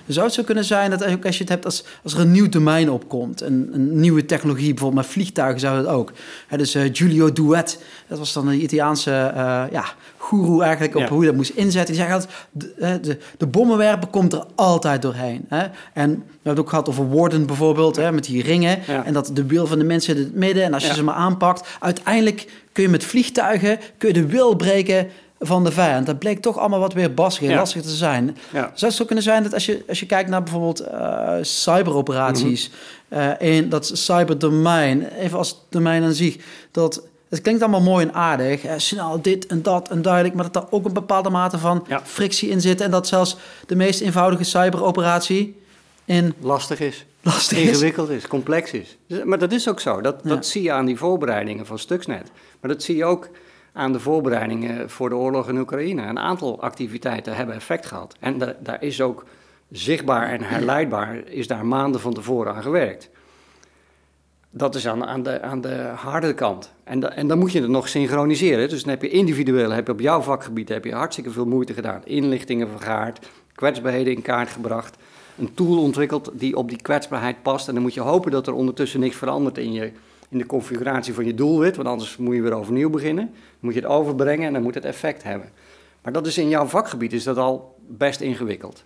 Dus zou het zo kunnen zijn dat ook als je het hebt als, als er een nieuw domein opkomt, een, een nieuwe technologie, bijvoorbeeld met vliegtuigen zou dat ook. Hè, dus eh, Giulio Duet, dat was dan een Italiaanse eh ja, goeroe eigenlijk op Ja. hoe je dat moest inzetten. Die zei altijd, de, de, de bommenwerper komt er altijd doorheen. Hè? En we hebben het ook gehad over Warden bijvoorbeeld, hè, met die ringen. Ja. En dat de wil van de mensen in het midden. En als je Ja. ze maar aanpakt, uiteindelijk kun je met vliegtuigen kun je de wil breken van de vijand. Dat bleek toch allemaal wat weer bassig en lastig te zijn. Ja. Zou het zo kunnen zijn dat als je, als je kijkt naar bijvoorbeeld eh, cyberoperaties Mhm. eh, in dat cyberdomein, even als domein aan zich, dat het klinkt allemaal mooi en aardig, eh, snel dit en dat en duidelijk, maar dat daar ook een bepaalde mate van Ja. frictie in zit en dat zelfs de meest eenvoudige cyberoperatie in Lastig is. lastig ingewikkeld is, complex is. Dus- Maar dat is ook zo. Dat, Ja. dat zie je aan die voorbereidingen van Stuxnet. Maar dat zie je ook aan de voorbereidingen voor de oorlog in Oekraïne. Een aantal activiteiten hebben effect gehad. En da- daar is ook zichtbaar en herleidbaar, is daar maanden van tevoren aan gewerkt. Dat is aan, aan, de, aan de harde kant. En, en dan moet je het nog synchroniseren. Dus dan heb je individueel, heb je op jouw vakgebied heb je hartstikke veel moeite gedaan. Inlichtingen vergaard, kwetsbaarheden in kaart gebracht. Een tool ontwikkeld die op die kwetsbaarheid past. En dan moet je hopen dat er ondertussen niks verandert in, je, in de configuratie van je doelwit. Want anders moet je weer overnieuw beginnen. Dan moet je het overbrengen en dan moet het effect hebben. Maar dat is in jouw vakgebied is dat al best ingewikkeld.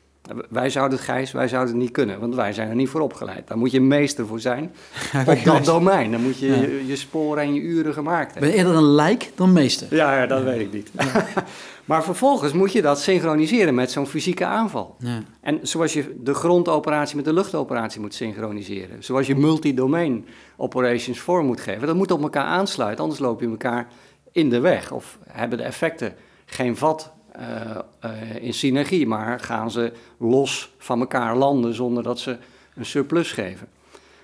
Wij zouden het, Gijs, wij zouden het niet kunnen, want wij zijn er niet voor opgeleid. Daar moet je meester voor zijn (laughs) op dat domein. Dan moet je Ja. je, je sporen en je uren gemaakt hebben. ben eerder een lijk dan meester. Ja, ja, dat weet ik niet. (laughs) maar vervolgens moet je dat synchroniseren met zo'n fysieke aanval. Ja. En zoals je de grondoperatie met de luchtoperatie moet synchroniseren. Zoals je multi-domain operations vorm moet geven. Dat moet op elkaar aansluiten, anders loop je elkaar in de weg. Of hebben de effecten geen vat eh, eh, in synergie, maar gaan ze los van elkaar landen zonder dat ze een surplus geven.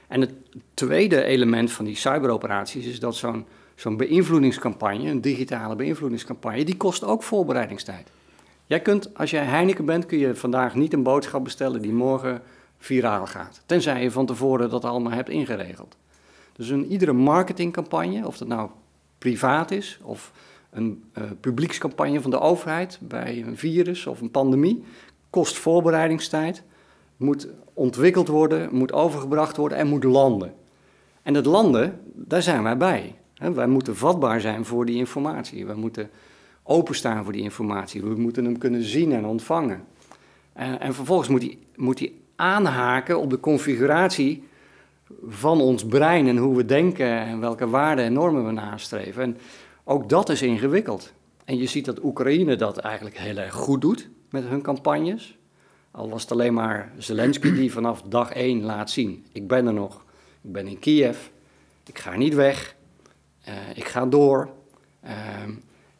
En het tweede element van die cyberoperaties is dat zo'n zo'n beïnvloedingscampagne, een digitale beïnvloedingscampagne, die kost ook voorbereidingstijd. Jij kunt, als jij Heineken bent, kun je vandaag niet een boodschap bestellen die morgen viraal gaat. Tenzij je van tevoren dat allemaal hebt ingeregeld. Dus een iedere marketingcampagne, of dat nou privaat is of een uh, publiekscampagne van de overheid bij een virus of een pandemie, kost voorbereidingstijd, moet ontwikkeld worden, moet overgebracht worden en moet landen. En het landen, daar zijn wij bij. Wij moeten vatbaar zijn voor die informatie. We moeten openstaan voor die informatie. We moeten hem kunnen zien en ontvangen. En, en vervolgens moet hij, moet hij aanhaken op de configuratie van ons brein en hoe we denken en welke waarden en normen we nastreven. En ook dat is ingewikkeld. En je ziet dat Oekraïne dat eigenlijk heel erg goed doet met hun campagnes. Al was het alleen maar Zelensky die vanaf dag één laat zien: ik ben er nog, ik ben in Kiev, ik ga niet weg, ik ga door. Uh,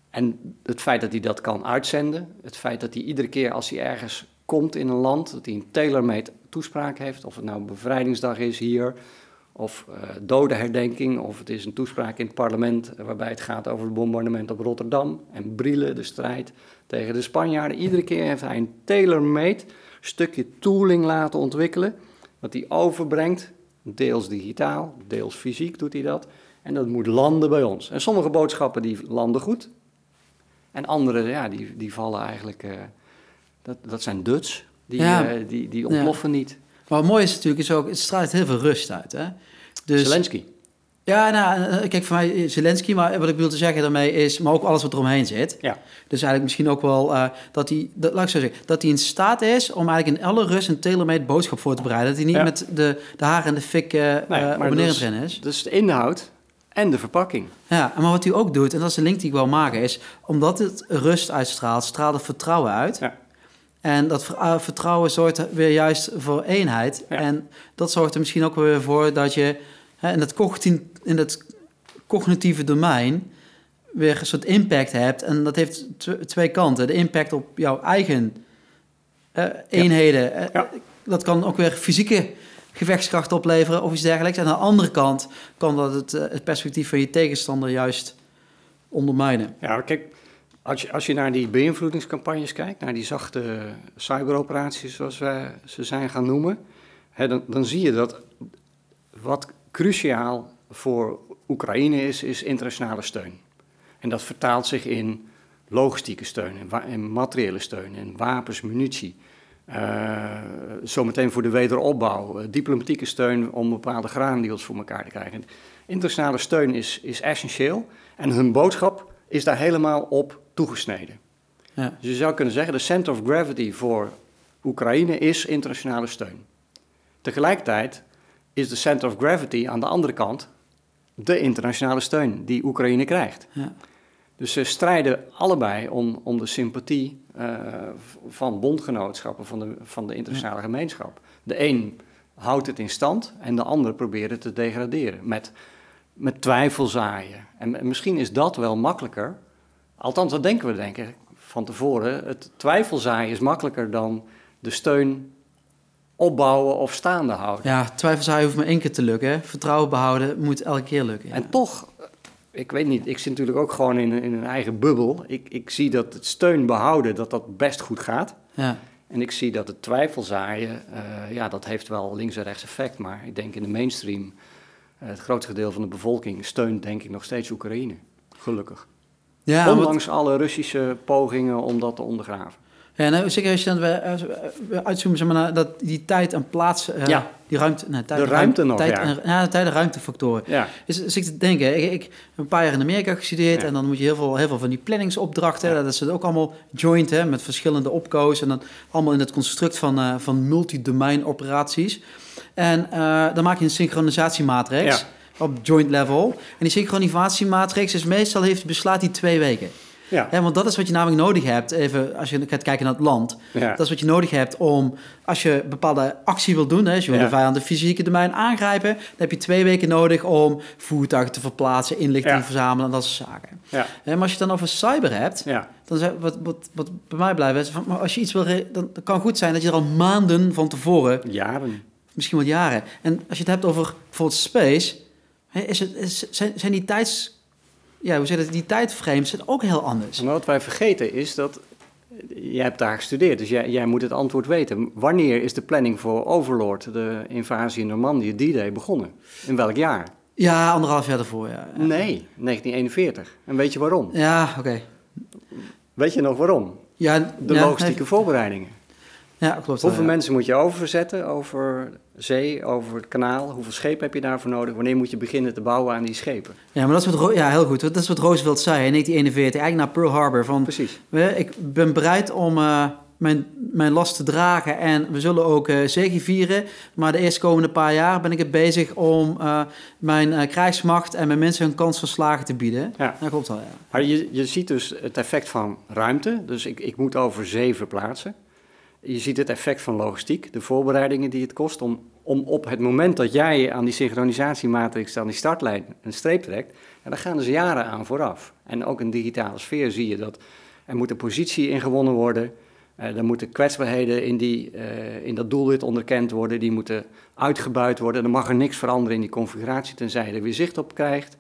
en het feit dat hij dat kan uitzenden, het feit dat hij iedere keer als hij ergens komt in een land, dat hij een tailor-made toespraak heeft, of het nou bevrijdingsdag is hier, of uh, dodenherdenking, of het is een toespraak in het parlement waarbij het gaat over het bombardement op Rotterdam en Brielle, de strijd tegen de Spanjaarden. Iedere keer heeft hij een tailor-made stukje tooling laten ontwikkelen, wat hij overbrengt, deels digitaal, deels fysiek doet hij dat, en dat moet landen bij ons. En sommige boodschappen die landen goed, en andere ja, die, die vallen eigenlijk, uh, dat, dat zijn duts, die, ja. uh, die, die ontploffen ja. niet. Maar het mooie is natuurlijk, is ook, het straalt heel veel rust uit. Hè? Dus, Zelensky. Ja, nou, kijk, voor mij Zelensky, maar wat ik wil te zeggen daarmee is, maar ook alles wat eromheen zit. Ja. Dus eigenlijk misschien ook wel uh, dat hij, dat, laat ik zo zeggen, dat hij in staat is om eigenlijk in alle rust een tailor-made boodschap voor te bereiden. Dat hij niet ja. met de, de haren en de fik uh, nee, uh, op en neer is. Dus de inhoud en de verpakking. Ja, maar wat hij ook doet, en dat is de link die ik wil maken, is omdat het rust uitstraalt, straalt het vertrouwen uit. Ja. En dat vertrouwen zorgt weer juist voor eenheid. Ja. En dat zorgt er misschien ook weer voor dat je hè, in, het in cognitieve domein weer een soort impact hebt. En dat heeft twee kanten. De impact op jouw eigen uh, eenheden. Ja. Ja. Dat kan ook weer fysieke gevechtskracht opleveren of iets dergelijks. En aan de andere kant kan dat het, uh, het perspectief van je tegenstander juist ondermijnen. Ja, kijk, als je, als je naar die beïnvloedingscampagnes kijkt, naar die zachte cyberoperaties zoals wij ze zijn gaan noemen, hè, dan, dan zie je dat wat cruciaal voor Oekraïne is, is internationale steun. En dat vertaalt zich in logistieke steun, en, en materiële steun, en wapens, munitie. Uh, zometeen voor de wederopbouw, uh, diplomatieke steun om bepaalde graandeals voor elkaar te krijgen. Internationale steun is, is essentieel en hun boodschap is daar helemaal op toegesneden. Ja. Dus je zou kunnen zeggen, de center of gravity voor Oekraïne is internationale steun. Tegelijkertijd is de center of gravity aan de andere kant de internationale steun die Oekraïne krijgt. Ja. Dus ze strijden allebei om, om de sympathie van bondgenootschappen, van de, van de internationale gemeenschap. De een houdt het in stand en de ander probeert het te degraderen met, met twijfel zaaien. En, en misschien is dat wel makkelijker, althans dat denken we denk ik van tevoren. Het twijfel zaaien is makkelijker dan de steun opbouwen of staande houden. Ja, twijfel zaaien hoeft maar één keer te lukken. Vertrouwen behouden moet elke keer lukken. Ja. En toch ik weet niet, ik zit natuurlijk ook gewoon in, in een eigen bubbel. Ik, ik zie dat het steun behouden, dat dat best goed gaat. Ja. En ik zie dat het twijfelzaaien, uh, ja, dat heeft wel links en rechts effect. Maar ik denk in de mainstream, uh, het grootste deel van de bevolking steunt denk ik nog steeds Oekraïne. Gelukkig. Ja, Ondanks wat... alle Russische pogingen om dat te ondergraven. Ja, nou, zeker als je dan weer uitzoomen zeg maar, naar dat, die tijd en plaats, uh, ja. die ruimte, nee, tijd, de ruimte nog, tijd, ja. En, ja, de tijd en ruimtefactoren. Ja. Dus, dus ik te denken, ik, ik heb een paar jaar in Amerika gestudeerd Ja. en dan moet je heel veel, heel veel van die planningsopdrachten, Ja. dat is het ook allemaal joint, hè, met verschillende opco's en dan allemaal in het construct van, uh, van multi-domein operaties. En uh, dan maak je een synchronisatiematrix op joint level. En die synchronisatiematrix is meestal heeft, beslaat die twee weken. Ja. Want dat is wat je namelijk nodig hebt, even als je gaat kijken naar het land. Ja. Dat is wat je nodig hebt om, als je bepaalde actie wil doen, hè, als je wil de vijand de fysieke domein aangrijpen, dan heb je twee weken nodig om voertuigen te verplaatsen, inlichting Ja. verzamelen en dat soort zaken. Ja. Maar als je het dan over cyber hebt, Ja. dan is wat, wat, wat bij mij blijft, is van, maar als je iets wil, dan, dan kan goed zijn dat je er al maanden van tevoren Jaren. misschien wel jaren. En als je het hebt over bijvoorbeeld space, is het, is, zijn, zijn die tijds... Ja, hoe zeg je dat? Die tijdframes zijn ook heel anders. En wat wij vergeten is dat... Jij hebt daar gestudeerd, dus jij, jij moet het antwoord weten. Wanneer is de planning voor Overlord, de invasie in Normandië, D-Day, begonnen? In welk jaar? Ja, anderhalf jaar ervoor, ja. Ja, Nee, 1941. En weet je waarom? Ja, oké. Weet je nog waarom? Ja, De ja, logistieke nee, voorbereidingen. Ja, klopt. Hoeveel ja. mensen moet je overzetten over zee, over het kanaal? Hoeveel schepen heb je daarvoor nodig? Wanneer moet je beginnen te bouwen aan die schepen? Ja, maar dat is wat, ja, heel goed. Dat is wat Roosevelt zei in 1941, eigenlijk naar Pearl Harbor. Van, Precies. ik ben bereid om eh, mijn, mijn last te dragen en we zullen ook zege vieren. Maar de eerstkomende paar jaar ben ik er bezig om eh, mijn krijgsmacht en mijn mensen een kans van slagen te bieden. Ja. Dat klopt wel, ja. Maar je, je ziet dus het effect van ruimte. Dus ik, ik moet over zee verplaatsen. Je ziet het effect van logistiek, de voorbereidingen die het kost om, om op het moment dat jij aan die synchronisatiematrix aan die startlijn een streep trekt, en daar gaan dus jaren aan vooraf. En ook in digitale sfeer zie je dat er moet een positie ingewonnen worden, er moeten kwetsbaarheden in, die, eh, in dat doelwit onderkend worden, die moeten uitgebuit worden. Er mag er niks veranderen in die configuratie tenzij je er weer zicht op krijgt.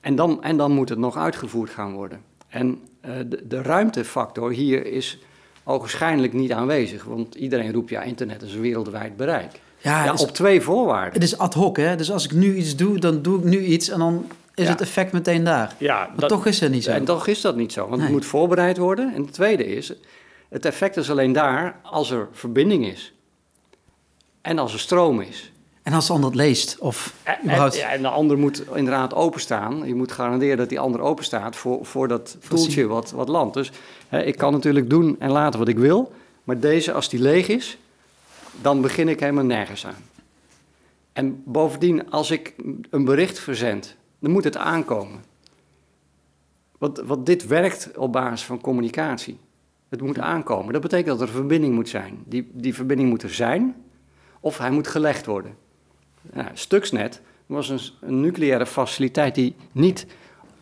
En dan, en dan moet het nog uitgevoerd gaan worden. En eh, de, de ruimtefactor hier is ogenschijnlijk niet aanwezig. Want iedereen roept, ja, internet is wereldwijd bereik. Ja, Ja, het, is, op twee voorwaarden. het is ad hoc, hè. Dus als ik nu iets doe, dan doe ik nu iets en dan is Ja. het effect meteen daar. Ja, Maar toch is het niet zo. En toch is dat niet zo, want Nee. het moet voorbereid worden. En het tweede is, het effect is alleen daar als er verbinding is. En als er stroom is. En als de ander het leest, of En, überhaupt... ja, en de ander moet inderdaad openstaan. Je moet garanderen dat die ander openstaat voor, voor dat zien. wat, wat landt. Dus hè, ik kan natuurlijk doen en laten wat ik wil. Maar deze, als die leeg is, dan begin ik helemaal nergens aan. En bovendien, als ik een bericht verzend, dan moet het aankomen. Want, want dit werkt op basis van communicatie. Het moet aankomen. Dat betekent dat er een verbinding moet zijn. Die, die verbinding moet er zijn, of hij moet gelegd worden. Nou, Stuxnet was een, een nucleaire faciliteit die niet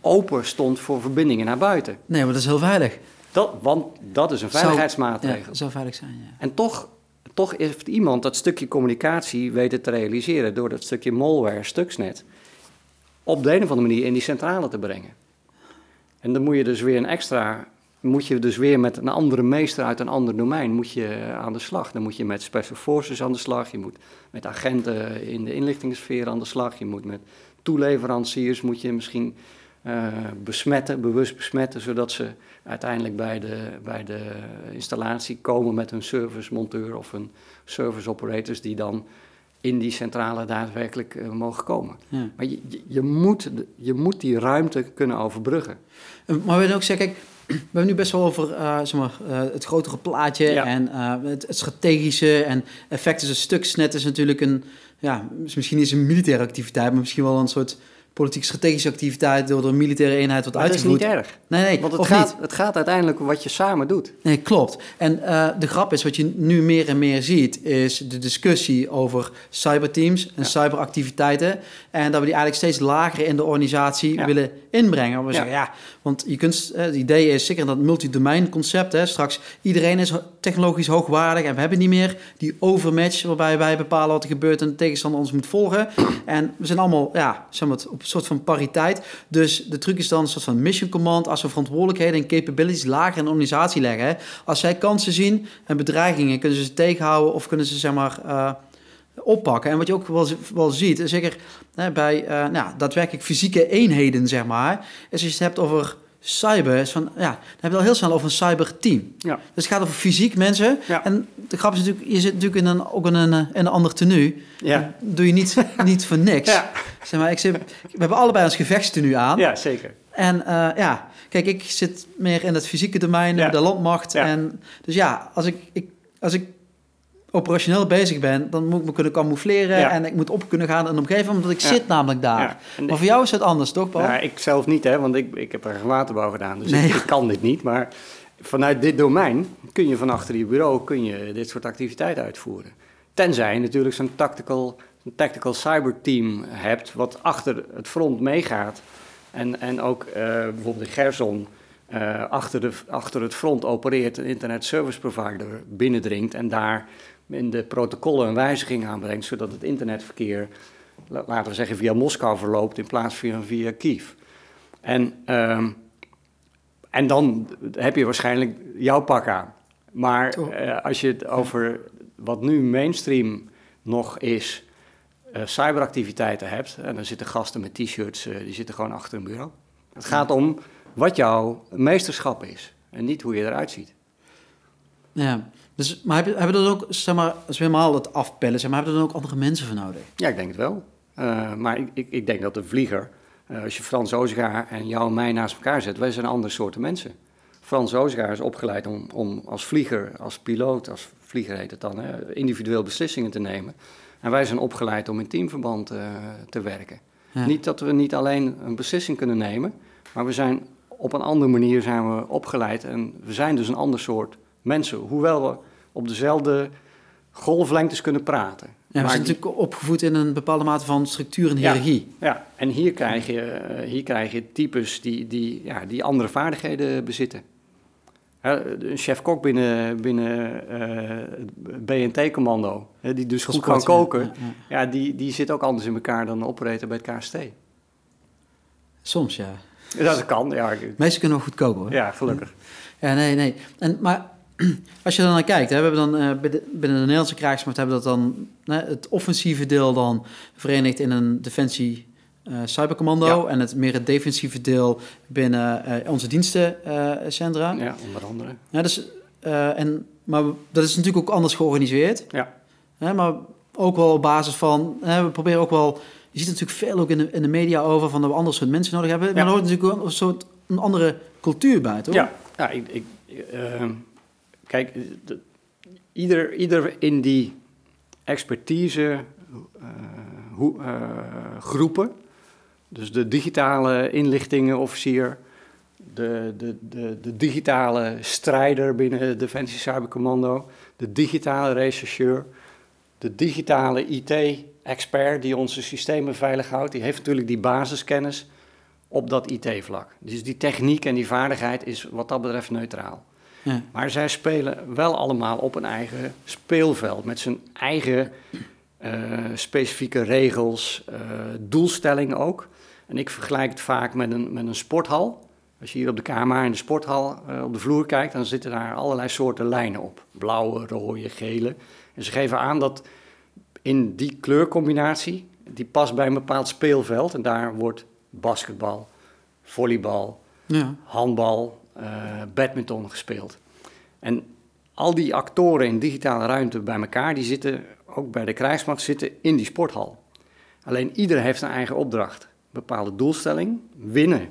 open stond voor verbindingen naar buiten. Nee, maar dat is heel veilig. Dat, want dat is een Zou- veiligheidsmaatregel. Ja, zou veilig zijn, ja. En toch, toch heeft iemand dat stukje communicatie weten te realiseren door dat stukje malware, Stuxnet, op de een of andere manier in die centrale te brengen. En dan moet je dus weer een extra, moet je dus weer met een andere meester uit een ander domein moet je eh, aan de slag. Dan moet je met special forces aan de slag, je moet met agenten in de inlichtingssfeer aan de slag, je moet met toeleveranciers moet je misschien eh, besmetten, bewust besmetten, zodat ze uiteindelijk bij de, bij de installatie komen met een servicemonteur of een service operators die dan in die centrale daadwerkelijk eh, mogen komen. Ja. Maar je, je, moet, je moet die ruimte kunnen overbruggen. Maar we ook zeggen, kijk, we hebben nu best wel over eh, zeg maar, eh, het grotere plaatje Ja. en eh, het, het strategische en effect is een stuk. Net is natuurlijk een, ja, misschien eens een militaire activiteit, maar misschien wel een soort politiek strategische activiteit door de militaire eenheid wat Maar dat is uitgevoerd. niet erg. Nee, nee, Want het gaat, niet? het gaat uiteindelijk om wat je samen doet. Nee, klopt. En eh, de grap is, wat je nu meer en meer ziet, is de discussie over cyberteams en Ja. cyberactiviteiten. En dat we die eigenlijk steeds lager in de organisatie Ja. willen inbrengen. We Ja. zeggen, ja, want je kunt, eh, het idee is zeker dat multidomein concept, hè, straks iedereen is technologisch hoogwaardig en we hebben niet meer die overmatch waarbij wij bepalen wat er gebeurt en de tegenstander ons moet volgen. En we zijn allemaal, ja, zeg maar, op soort van pariteit. Dus de truc is dan een soort van mission command. Als we verantwoordelijkheden en capabilities lager in de organisatie leggen. Als zij kansen zien en bedreigingen, kunnen ze ze tegenhouden of kunnen ze zeg maar eh, oppakken. En wat je ook wel, wel ziet, zeker hè, bij eh, nou, daadwerkelijk fysieke eenheden, zeg maar, is als je het hebt over cyber, is van, ja, dan heb je al heel snel over een cyberteam. Ja. Dus het gaat over fysiek mensen. Ja. En de grap is natuurlijk, je zit natuurlijk in een, ook in een, eh, in een ander tenue. Ja. Dat doe je niet, (laughs) niet voor niks. Ja. Zeg maar, ik zit, we hebben allebei ons gevechtstenu aan. Ja, zeker. En eh, ja, kijk, ik zit meer in het fysieke domein, de landmacht. Ja. En, dus ja, als ik, ik, als ik operationeel bezig ben, dan moet ik me kunnen camoufleren Ja. en ik moet op kunnen gaan in een omgeving, omdat ik Ja. zit namelijk daar. Ja. Maar voor jou is het anders, toch, Paul? Nou, ik zelf niet, hè, want ik, ik heb er waterbouw gedaan, dus Nee. ik, ik kan dit niet. Maar vanuit dit domein kun je van achter je bureau kun je dit soort activiteiten uitvoeren. Tenzij je natuurlijk zo'n tactical, een tactical cyber team hebt, wat achter het front meegaat. En, en ook eh, bijvoorbeeld in Gerson eh, achter, de, achter het front opereert, een internet service provider binnendringt en daar in de protocollen een wijziging aanbrengt, zodat het internetverkeer, la- laten we zeggen, via Moskou verloopt in plaats van via Kiev. En, ehm, en dan heb je waarschijnlijk jouw pak aan. Maar eh, als je het over wat nu mainstream nog is, eh, cyberactiviteiten hebt, en dan zitten gasten met t-shirts, die zitten gewoon achter een bureau. Het gaat om wat jouw meesterschap is en niet hoe je eruit ziet. Ja. Dus, maar hebben, hebben er dan ook, zeg maar, als we helemaal het afpellen, zeg maar, hebben er dan ook andere mensen voor nodig? Ja, ik denk het wel. Eh, maar ik, ik, ik denk dat een vlieger, eh, als je Frans Ozega en jou en mij naast elkaar zet, wij zijn andere soorten mensen. Frans Ozega is opgeleid om, om als vlieger, als piloot, als vlieger heet het dan, hè, individueel beslissingen te nemen. En wij zijn opgeleid om in teamverband eh, te werken. Ja. Niet dat we niet alleen een beslissing kunnen nemen, maar we zijn op een andere manier zijn we opgeleid en we zijn dus een ander soort mensen. Hoewel we op dezelfde golflengtes kunnen praten. Ja, we Maar zijn natuurlijk opgevoed in een bepaalde mate van structuur en hiërarchie. Ja, en hier krijg je, eh, hier krijg je types die, die, ja, die andere vaardigheden bezitten. Een chef-kok binnen, binnen eh, het BNT-commando, die dus goed kan koken, Ja, ja. ja, die, die zit ook anders in elkaar dan een operator bij het KST. Soms, ja. Dat kan, ja, Meesten kunnen wel goed koken, hoor. ja gelukkig. Ja, nee, nee. En, maar (clears throat) als je dan naar kijkt, hè, we hebben dan eh, binnen, de Nederlandse krijgsmacht hebben dat dan hè, het offensieve deel dan verenigd in een defensie eh, cybercommando Ja. en het meer het defensieve deel binnen eh, onze dienstencentra. Ja, onder andere. Ja, dus, en, maar dat is natuurlijk ook anders georganiseerd. Ja. Maar ook wel op basis van, we proberen ook wel, je ziet natuurlijk veel ook in de, in de media over van dat we ander soort mensen nodig hebben. Maar er hoort natuurlijk wel een soort een andere cultuur bij, toch? Ja, ja ik, ik, eh, kijk, de- ieder, ieder in die expertise eh, hoe, eh, groepen, dus de digitale inlichtingenofficier, de, de, de, de digitale strijder binnen Defensie Cybercommando, de digitale rechercheur, de digitale IT-expert die onze systemen veilig houdt, die heeft natuurlijk die basiskennis op dat IT-vlak. Dus die techniek en die vaardigheid is wat dat betreft neutraal. Ja. Maar zij spelen wel allemaal op een eigen speelveld met zijn eigen eh, specifieke regels, eh, doelstellingen ook. En ik vergelijk het vaak met een, met een sporthal. Als je hier op de kamer in de sporthal eh, op de vloer kijkt, dan zitten daar allerlei soorten lijnen op. Blauwe, rode, gele. En ze geven aan dat in die kleurcombinatie, die past bij een bepaald speelveld. En daar wordt basketbal, volleybal, Ja. handbal, eh, badminton gespeeld. En al die actoren in digitale ruimte bij elkaar, die zitten ook bij de krijgsmacht zitten in die sporthal. Alleen ieder heeft een eigen opdracht, een bepaalde doelstelling, winnen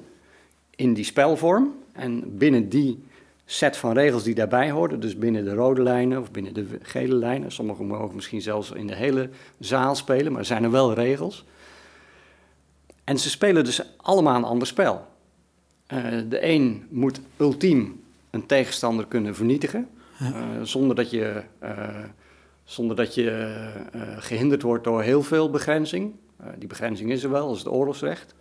in die spelvorm. En binnen die set van regels die daarbij horen, dus binnen de rode lijnen of binnen de gele lijnen, sommigen mogen misschien zelfs in de hele zaal spelen, maar er zijn er wel regels. En ze spelen dus allemaal een ander spel. Eh, de een moet ultiem een tegenstander kunnen vernietigen, eh, zonder dat je, eh, zonder dat je eh, gehinderd wordt door heel veel begrenzing. Die begrenzing is er wel, dat is het oorlogsrecht.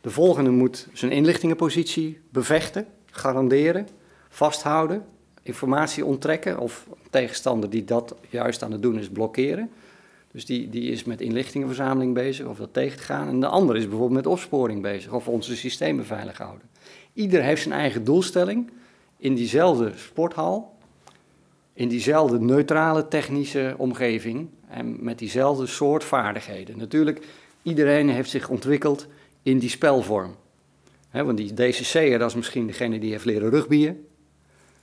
De volgende moet zijn inlichtingenpositie bevechten, garanderen, vasthouden, informatie onttrekken of tegenstander die dat juist aan het doen is blokkeren. Dus die, die is met inlichtingenverzameling bezig of dat tegen te gaan. En de andere is bijvoorbeeld met opsporing bezig of onze systemen veilig houden. Ieder heeft zijn eigen doelstelling in diezelfde sporthal, in diezelfde neutrale technische omgeving en met diezelfde soort vaardigheden. Natuurlijk, iedereen heeft zich ontwikkeld in die spelvorm. Want die DCC'er, dat is misschien degene die heeft leren rugbyen.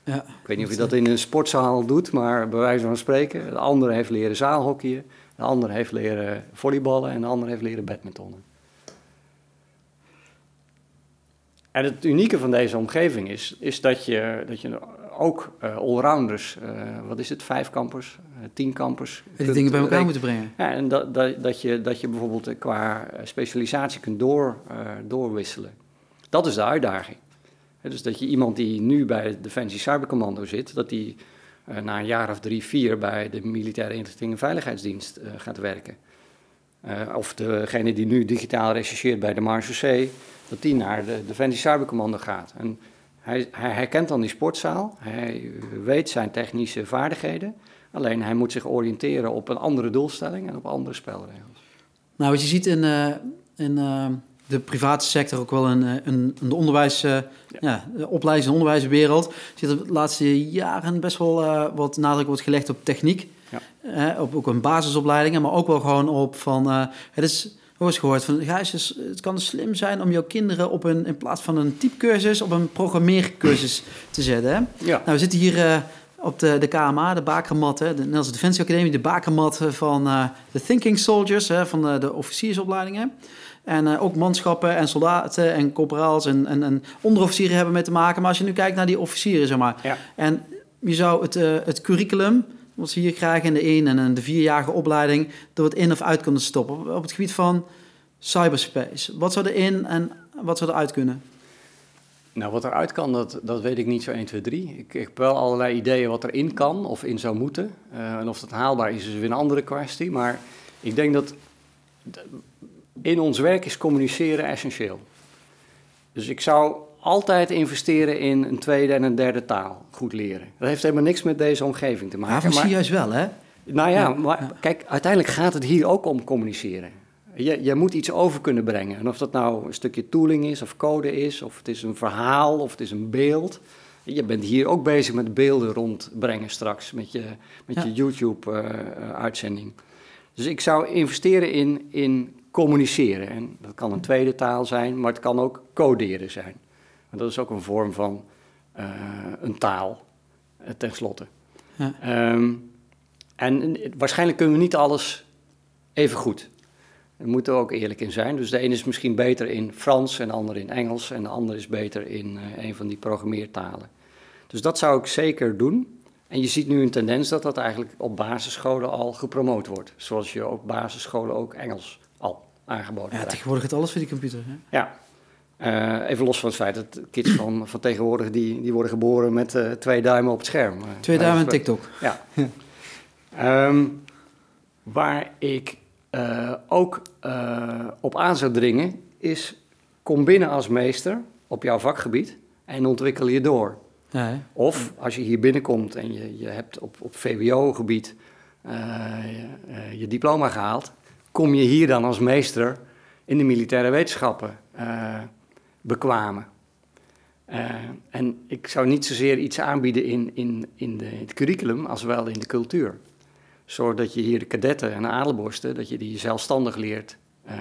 Ja. Ik weet niet of je dat in een sportzaal doet, maar bij wijze van spreken. De andere heeft leren zaalhockeyen, de andere heeft leren volleyballen en de andere heeft leren badmintonnen. En het unieke van deze omgeving is, is dat, je, dat je ook uh, allrounders, uh, wat is het, vijf kampers, uh, tien kampers. Die dingen bij elkaar moeten brengen. Ja, en dat, dat, dat, je, dat je bijvoorbeeld qua specialisatie kunt door, doorwisselen. Dat is de uitdaging. Dus dat je iemand die nu bij Defensie Cybercommando zit, dat die na een jaar of drie, vier bij de Militaire Inrichting en Veiligheidsdienst gaat werken. of degene die nu digitaal rechercheert bij de Marge dat die naar de Defensie Cybercommando gaat. En hij, hij herkent dan die sportzaal, hij weet zijn technische vaardigheden, alleen hij moet zich oriënteren op een andere doelstelling en op andere spelregels. Nou, wat je ziet in, de private sector, ook wel uh, in, in de onderwijs, ja. ja. de opleidings- en onderwijswereld, zit er de laatste jaren best wel wat nadruk wordt gelegd op techniek. Ja. op ook een basisopleidingen, maar ook wel gewoon op van, het is ook eens gehoord van, ja, het kan slim zijn om jouw kinderen op een, in plaats van een typecursus, op een programmeercursus te zetten. Hè? Ja. Nou, we zitten hier op de, de KMA, de bakermat, hè, de Nederlandse Defensie Academie, de bakermat van de Thinking Soldiers, hè, van de, de officiersopleidingen. En uh, ook manschappen en soldaten en corporaals en, en, en, onderofficieren hebben mee te maken. Maar als je nu kijkt naar die officieren, zeg maar. Ja. En je zou het, het curriculum wat ze hier krijgen in de één en de vierjarige opleiding, door het in of uit kunnen stoppen. Op het gebied van cyberspace. Wat zou er in en wat zou er uit kunnen? Nou, wat eruit kan, dat, dat weet ik niet zo 1, 2, 3. Ik, ik heb wel allerlei ideeën wat erin kan of in zou moeten. Uh, en of dat haalbaar is, is weer een andere kwestie. Maar ik denk dat in ons werk is communiceren essentieel. Dus ik zou altijd investeren in een tweede en een derde taal. Goed leren. Dat heeft helemaal niks met deze omgeving te maken. Ja, maar juist wel, hè? Nou ja, maar kijk, uiteindelijk gaat het hier ook om communiceren. Je, je moet iets over kunnen brengen. En of dat nou een stukje tooling is, of code is, of het is een verhaal, of het is een beeld. Je bent hier ook bezig met beelden rondbrengen straks, met je, met je YouTube-uitzending. Eh, dus ik zou investeren in, in communiceren. En dat kan een tweede taal zijn, maar het kan ook coderen zijn. Dat is ook een vorm van uh, een taal, uh, tenslotte. Ja. Um, en waarschijnlijk kunnen we niet alles even goed. Daar moeten we ook eerlijk in zijn. Dus de ene is misschien beter in Frans en de ander in Engels. En de ander is beter in uh, een van die programmeertalen. Dus dat zou ik zeker doen. En je ziet nu een tendens dat dat eigenlijk op basisscholen al gepromoot wordt. Zoals je op basisscholen ook Engels aangeboden Ja, tegenwoordig het alles voor die computer. Hè? Ja, uh, even los van het feit dat kids van, van tegenwoordig die, die worden geboren met uh, twee duimen op het scherm. Uh, twee duimen en TikTok. Ja. um, (laughs) waar ik ook op aan zou dringen is kom binnen als meester op jouw vakgebied en ontwikkel je door. Ja, of als je hier binnenkomt en je, je hebt op, op VWO-gebied je, je diploma gehaald, kom je hier dan als meester in de militaire wetenschappen bekwamen. Uh, en ik zou niet zozeer iets aanbieden in, in, in de, het curriculum als wel in de cultuur. Zodat je hier de kadetten en de adelborsten, dat je die zelfstandig leert uh,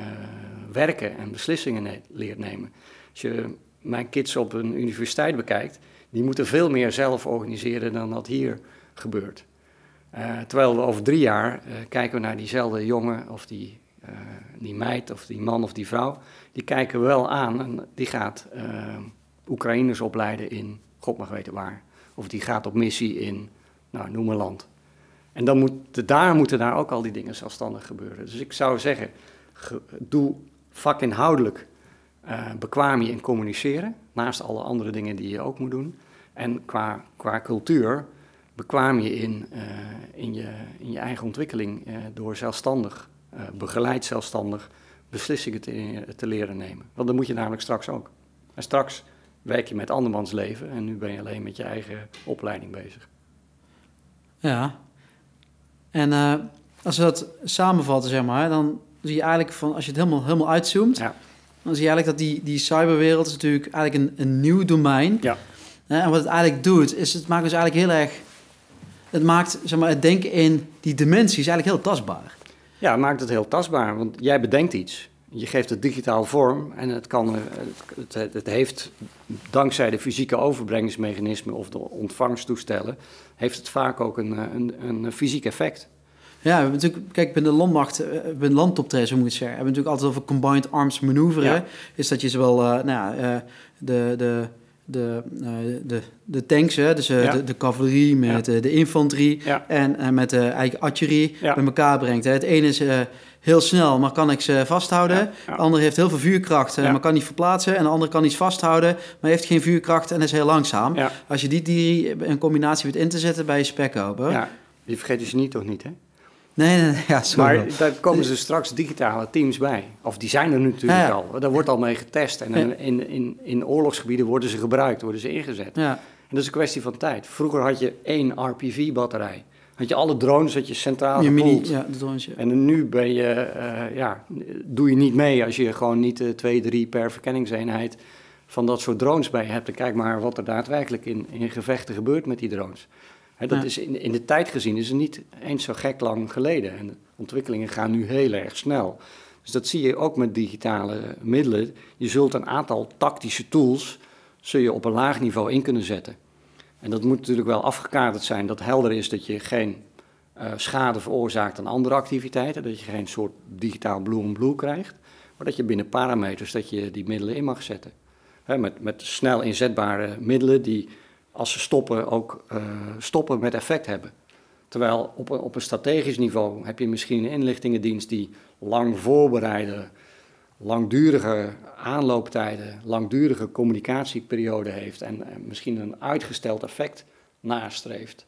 werken en beslissingen leert nemen. Als je mijn kids op een universiteit bekijkt, die moeten veel meer zelf organiseren dan dat hier gebeurt. Uh, terwijl we over drie jaar kijken we naar diezelfde jongen of die uh, die meid of die man of die vrouw, die kijken wel aan en die gaat Oekraïners opleiden in, God mag weten waar. Of die gaat op missie in, nou, noem een land. En dan moet, daar moeten daar ook al die dingen zelfstandig gebeuren. Dus ik zou zeggen, ge, doe vakinhoudelijk bekwaam je in communiceren, naast alle andere dingen die je ook moet doen. En qua, qua cultuur bekwaam je in, uh, in, je, in je eigen ontwikkeling uh, door zelfstandig uh, begeleid zelfstandig beslissingen te, te, leren nemen. Want dat moet je namelijk straks ook. En straks werk je met andermans leven en nu ben je alleen met je eigen opleiding bezig. Ja. En uh, als we dat samenvatten, zeg maar, dan zie je eigenlijk van, als je het helemaal, helemaal uitzoomt, ja. dan zie je eigenlijk dat die, die cyberwereld is natuurlijk eigenlijk een, een nieuw domein. Ja. En wat het eigenlijk doet, is het maakt dus eigenlijk heel erg, het maakt zeg maar, het denken in die dimensies eigenlijk heel tastbaar. Ja, maakt het heel tastbaar, want jij bedenkt iets. Je geeft het digitaal vorm en het, kan, het, het, het heeft, dankzij de fysieke overbrengingsmechanismen of de ontvangstoestellen, heeft het vaak ook een, een, een fysiek effect. Ja, we hebben natuurlijk, kijk, binnen de landmacht, eh, binnen landoptreden, zo moet je zeggen, hebben we natuurlijk altijd over combined arms manoeuvre. Is dat je zowel, uh, nou ja, uh, de, de de, eh, de, de tanks, hè, dus eh, Ja. de, de cavalerie met eh, de infanterie Ja. en eh, met de eigen artillerie Ja. bij elkaar brengt. Hè. Het ene is eh, heel snel, maar kan ik ze vasthouden. Ja, ja. De andere heeft heel veel vuurkracht, Ja. maar kan niet verplaatsen. En de andere kan iets vasthouden, maar heeft geen vuurkracht en is heel langzaam. Ja. Als je die drie in combinatie weet in te zetten bij je spekkoper. Ja, die vergeten ze niet toch niet, hè? Nee, nee, nee, ja, sorry. Maar daar komen ze straks digitale teams bij. Of die zijn er natuurlijk Ja, ja. al. Daar wordt al mee getest. En in, in, in oorlogsgebieden worden ze gebruikt, worden ze ingezet. ja. En dat is een kwestie van tijd. Vroeger had je één RPV-batterij. Had je alle drones had je centraal Je mini, ja, de drone, ja. En nu ben je, eh, ja, doe je niet mee als je gewoon niet eh, twee, drie per verkenningseenheid van dat soort drones bij je hebt. En kijk maar wat er daadwerkelijk in, in gevechten gebeurt met die drones. Dat Ja. is in, in de tijd gezien is het niet eens zo gek lang geleden. En de ontwikkelingen gaan nu heel erg snel. Dus dat zie je ook met digitale middelen. Je zult een aantal tactische tools zul je op een laag niveau in kunnen zetten. En dat moet natuurlijk wel afgekaderd zijn dat helder is dat je geen eh, schade veroorzaakt aan andere activiteiten. Dat je geen soort digitaal blue on blue krijgt. Maar dat je binnen parameters dat je die middelen in mag zetten. Met, met snel inzetbare middelen die als ze stoppen ook eh, stoppen met effect hebben. Terwijl op een, op een strategisch niveau heb je misschien een inlichtingendienst die lang voorbereide, langdurige aanlooptijden, langdurige communicatieperiode heeft en, en misschien een uitgesteld effect nastreeft.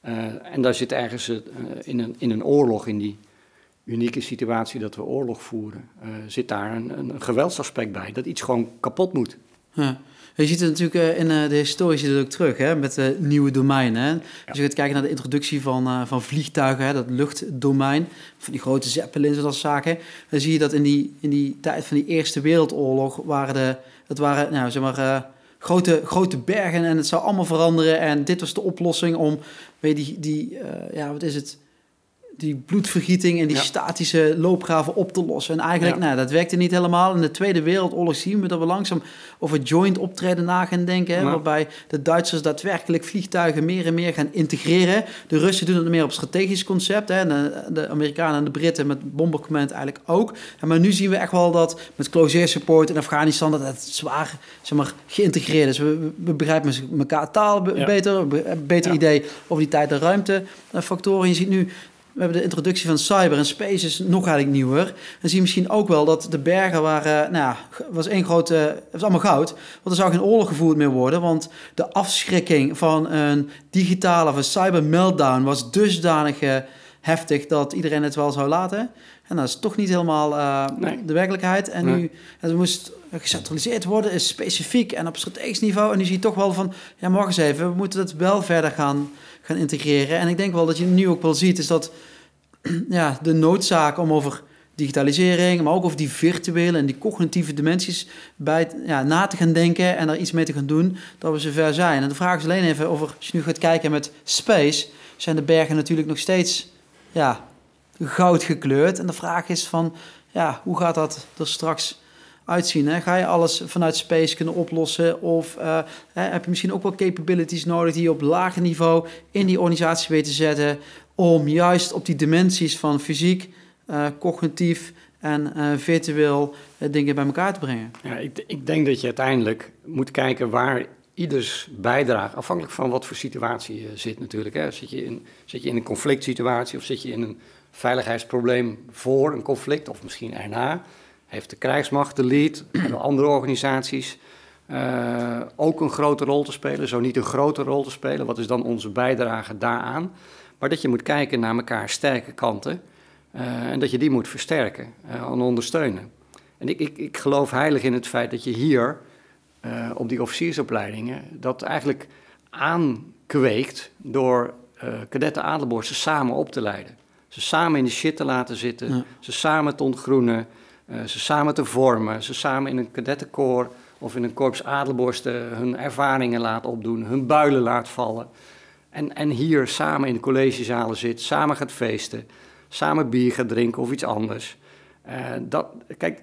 Eh, en daar zit ergens eh, in, een, in een oorlog, in die unieke situatie dat we oorlog voeren, zit daar een, een geweldsaspect bij, dat iets gewoon kapot moet. Ja. Je ziet het natuurlijk eh, in eh, de historie zit het ook terug, hè, met de nieuwe domeinen. Hè. Als je gaat kijken naar de introductie van, eh, van vliegtuigen, hè, dat luchtdomein, van die grote zeppelins en dat soort zaken, dan zie je dat in die, in die tijd van die Eerste Wereldoorlog waren de, het waren, nou, zeg maar, eh, grote, grote bergen en het zou allemaal veranderen. En dit was de oplossing om, weet je, die, die eh, ja, wat is het? Die bloedvergieting en die Ja. statische loopgraven op te lossen. En eigenlijk, Ja. nou, dat werkte niet helemaal. In de Tweede Wereldoorlog zien we dat we langzaam over joint optreden na gaan denken. Hè, Ja. Waarbij de Duitsers daadwerkelijk vliegtuigen meer en meer gaan integreren. De Russen doen het meer op strategisch concept. Hè, en de, de Amerikanen en de Britten met bombardement eigenlijk ook. En maar nu zien we echt wel dat met close air support in Afghanistan... dat het zwaar zeg maar, geïntegreerd is. We, we- begrijpen elkaar taal beter. Een beter idee over die tijd- en ruimtefactoren. Je ziet nu... We hebben de introductie van cyber en space is nog eigenlijk nieuwer. Dan zie je misschien ook wel dat de bergen waren, nou ja, was één grote, het was allemaal goud. Want er zou geen oorlog gevoerd meer worden, want de afschrikking van een digitale of een cyber meltdown was dusdanig eh, heftig dat iedereen het wel zou laten. En dat is toch niet helemaal eh, Nee. de werkelijkheid. En Nee. nu het moest gecentraliseerd worden, is specifiek en op strategisch niveau. En nu zie je toch wel van, ja, wacht eens even, we moeten het wel verder gaan, gaan integreren. En ik denk wel dat je nu ook wel ziet, is dat (clears throat) ja, de noodzaak om over digitalisering, maar ook over die virtuele en die cognitieve dimensies bij, ja, na te gaan denken en daar iets mee te gaan doen, dat we zover zijn. En de vraag is alleen even over, als je nu gaat kijken met space, zijn de bergen natuurlijk nog steeds ja, goud gekleurd. En de vraag is van, ja, hoe gaat dat er straks uitzien? Hè? Ga je alles vanuit space kunnen oplossen? Of eh, heb je misschien ook wel capabilities nodig die je op lager niveau in die organisatie weet te zetten, om juist op die dimensies van fysiek, eh, cognitief en eh, virtueel dingen bij elkaar te brengen? Ja, ik, ik denk dat je uiteindelijk moet kijken waar ieders bijdrage, afhankelijk van wat voor situatie je zit natuurlijk. Hè. Zit, je in, zit je in een conflict situatie of zit je in een veiligheidsprobleem voor een conflict of misschien erna? Heeft de krijgsmacht, de lead, (clears throat) hebben andere organisaties eh, ook een grote rol te spelen, zo niet een grote rol te spelen? Wat is dan onze bijdrage daaraan? Maar dat je moet kijken naar elkaar sterke kanten eh, en dat je die moet versterken eh, en ondersteunen. En ik, ik, ik geloof heilig in het feit dat je hier op die officiersopleidingen dat eigenlijk aankweekt door kadetten Adelborst ze samen op te leiden. Ze samen in de shit te laten zitten, Ja. ze samen te ontgroenen, ze samen te vormen, ze samen in een kadettenkoor of in een korps Adelborsten hun ervaringen laat opdoen, hun builen laat vallen. En, en hier samen in de collegezalen zit, samen gaat feesten, samen bier gaat drinken of iets anders. Eh, dat, kijk,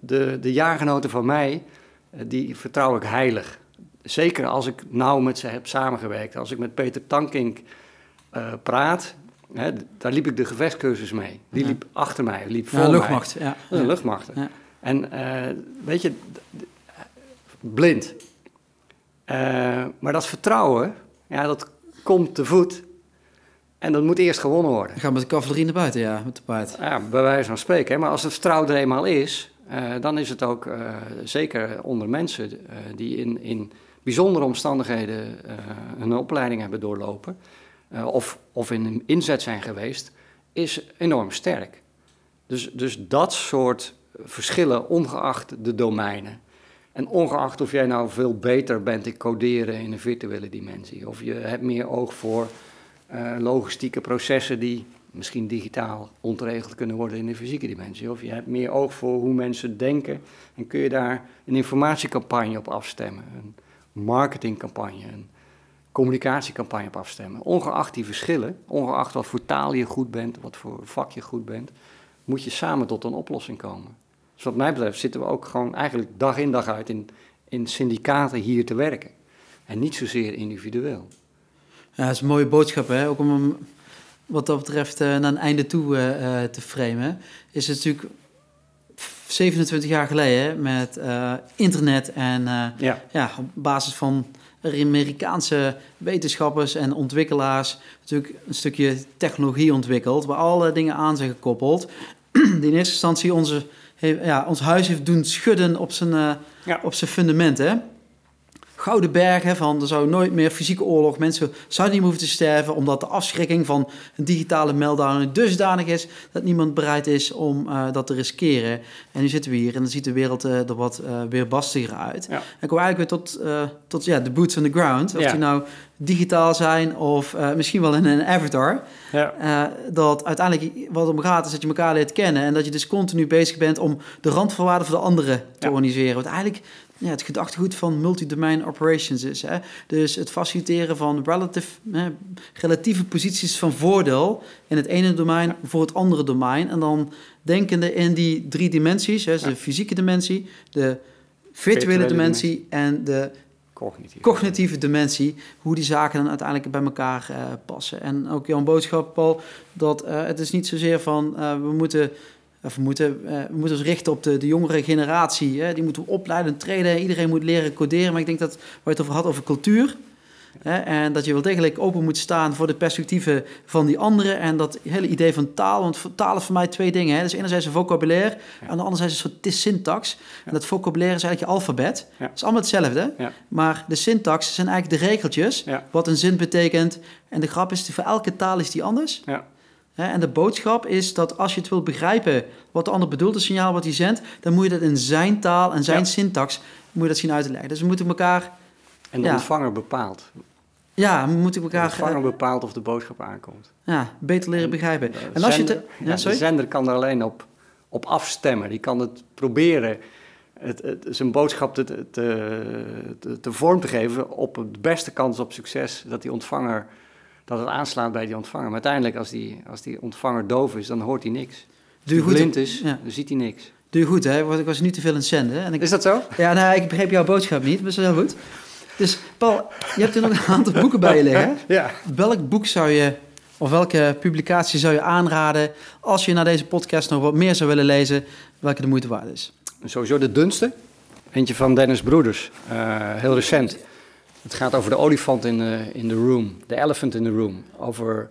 de, de, jaargenoten van mij, eh, die vertrouw ik heilig. Zeker als ik nauw met ze heb samengewerkt. Als ik met Peter Tankink eh, praat, hè, daar liep ik de gevechtscursus mee. Die liep achter mij, liep voor Ja, mij. luchtmacht. Ja. Een luchtmacht. Ja. En eh, weet je, blind. Eh, maar dat vertrouwen, ja, dat komt te voet. En dat moet eerst gewonnen worden. We met de cavalerie naar buiten, ja, met de paard. Ja, bij wijze van spreken. Hè. Maar als het vertrouwen er eenmaal is, eh, dan is het ook zeker onder mensen die in, in bijzondere omstandigheden een opleiding hebben doorlopen, of, of in inzet zijn geweest, is enorm sterk. Dus, dus dat soort verschillen, ongeacht de domeinen. En ongeacht of jij nou veel beter bent in coderen in een virtuele dimensie, of je hebt meer oog voor eh, logistieke processen die misschien digitaal ontregeld kunnen worden in de fysieke dimensie. Of je hebt meer oog voor hoe mensen denken en kun je daar een informatiecampagne op afstemmen, een marketingcampagne, communicatiecampagne op afstemmen. Ongeacht die verschillen, ongeacht wat voor taal je goed bent, wat voor vak je goed bent, moet je samen tot een oplossing komen. Dus wat mij betreft zitten we ook gewoon eigenlijk dag in dag uit in, in syndicaten hier te werken. En niet zozeer individueel. Ja, dat is een mooie boodschap, hè? Ook om hem wat dat betreft eh, naar een einde toe eh, eh, te framen. Is het natuurlijk 27 jaar geleden hè, met internet en Ja. ja, op basis van Amerikaanse wetenschappers en ontwikkelaars natuurlijk een stukje technologie ontwikkeld, waar alle dingen aan zijn gekoppeld, (clears throat) die in eerste instantie onze, ja, ons huis heeft doen schudden op zijn, eh, Ja. op zijn fundament. Hè? Gouden berg, hè, van er zou nooit meer fysieke oorlog, mensen zouden niet meer hoeven te sterven, omdat de afschrikking van een digitale meltdown dusdanig is dat niemand bereid is om eh, dat te riskeren. En nu zitten we hier en dan ziet de wereld eh, er wat eh weerbastiger uit. Ja. En ik kom eigenlijk weer tot, tot ja, de boots on the ground. Of Ja. die nou digitaal zijn of misschien wel in een avatar. Ja. Dat uiteindelijk wat om gaat is dat je elkaar leert kennen. En dat je dus continu bezig bent om de randvoorwaarden voor de anderen te Ja. organiseren. Wat eigenlijk ja, het gedachtegoed van multi-domain operations is. Hè? Dus het faciliteren van relative, hè, relatieve posities van voordeel in het ene domein voor het andere domein. En dan denkende in die drie dimensies. Hè, dus de fysieke dimensie, de virtuele, dimensie en de Cognitief. cognitieve dimensie, hoe die zaken dan uiteindelijk bij elkaar eh, passen. En ook jouw boodschap, Paul, dat eh, het is niet zozeer van eh, we moeten. Of we, moeten, eh, we moeten ons richten op de, de jongere generatie. Hè? Die moeten we opleiden, trainen. Iedereen moet leren coderen. Maar ik denk dat waar je het over had, over cultuur. Hè? En dat je wel degelijk open moet staan voor de perspectieven van die anderen. En dat hele idee van taal. Want taal is voor mij twee dingen. Hè? Dus enerzijds een vocabulaire. En de anderzijds een soort syntax. En dat vocabulaire is eigenlijk je alfabet. Ja. Het is allemaal hetzelfde. Ja. Maar de syntax zijn eigenlijk de regeltjes. Ja. Wat een zin betekent. En de grap is, voor elke taal is die anders. Ja. En de boodschap is dat als je het wilt begrijpen wat de ander bedoelt, het signaal wat hij zendt, dan moet je dat in zijn taal en zijn Ja. syntax moet je dat zien uit te leggen. Dus we moeten elkaar, En de Ja. ontvanger bepaalt. ja, we moeten De elkaar ontvanger eh, bepaalt of de boodschap aankomt. ja, beter leren begrijpen. De En als je ja, ja, de sorry? zender kan er alleen op, op afstemmen. Die kan het proberen het, het, zijn boodschap te, te, te, te vorm te geven op de beste kans op succes. Dat die ontvanger, dat het aanslaat bij die ontvanger. Maar uiteindelijk, als die, als die ontvanger doof is, dan hoort hij niks. Doe je goed, blind is, ja. dan ziet hij niks. doe je goed, hè? Want ik was niet te veel aan het zenden. En ik, Is dat zo? ja, nou, ik begreep jouw boodschap niet, maar dat is heel goed. Dus Paul, je hebt er nog een aantal boeken bij je liggen. (laughs) Ja. Welk boek zou je, of welke publicatie zou je aanraden als je naar deze podcast nog wat meer zou willen lezen, welke de moeite waard is? Sowieso de dunste. Eentje van Dennis Broeders, eh, heel recent. Het gaat over de olifant in de, in de room, de elephant in the room. Over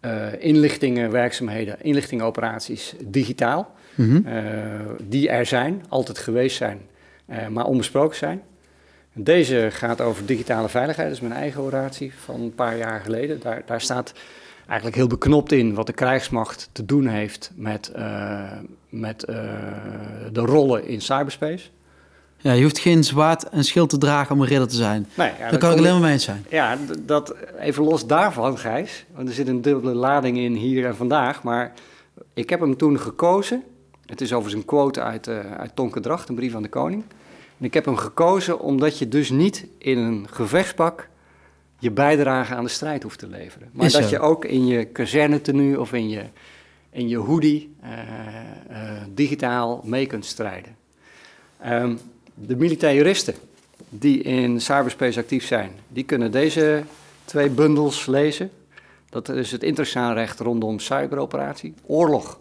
eh, inlichtingen, werkzaamheden, inlichtingenoperaties digitaal. eh, die er zijn, altijd geweest zijn, eh, maar onbesproken zijn. Deze gaat over digitale veiligheid, dat is mijn eigen oratie van een paar jaar geleden. Daar, daar staat eigenlijk heel beknopt in wat de krijgsmacht te doen heeft met, eh, met eh, de rollen in cyberspace. Ja, je hoeft geen zwaard en schild te dragen om een ridder te zijn. Nee, ja, Daar kan ik alleen maar mee eens zijn. Ja, dat, even los daarvan, Gijs. Want er zit een dubbele lading in hier en vandaag. Maar ik heb hem toen gekozen. Het is overigens een quote uit, eh uit Tonke Dracht, een brief aan de koning. En ik heb hem gekozen omdat je dus niet in een gevechtspak je bijdrage aan de strijd hoeft te leveren. Maar Is dat zo. je ook in je kazernetenu of in je, in je hoodie eh, eh, digitaal mee kunt strijden. Ehm, de militair juristen die in cyberspace actief zijn, die kunnen deze twee bundels lezen. Dat is het internationaal recht rondom cyberoperatie, oorlog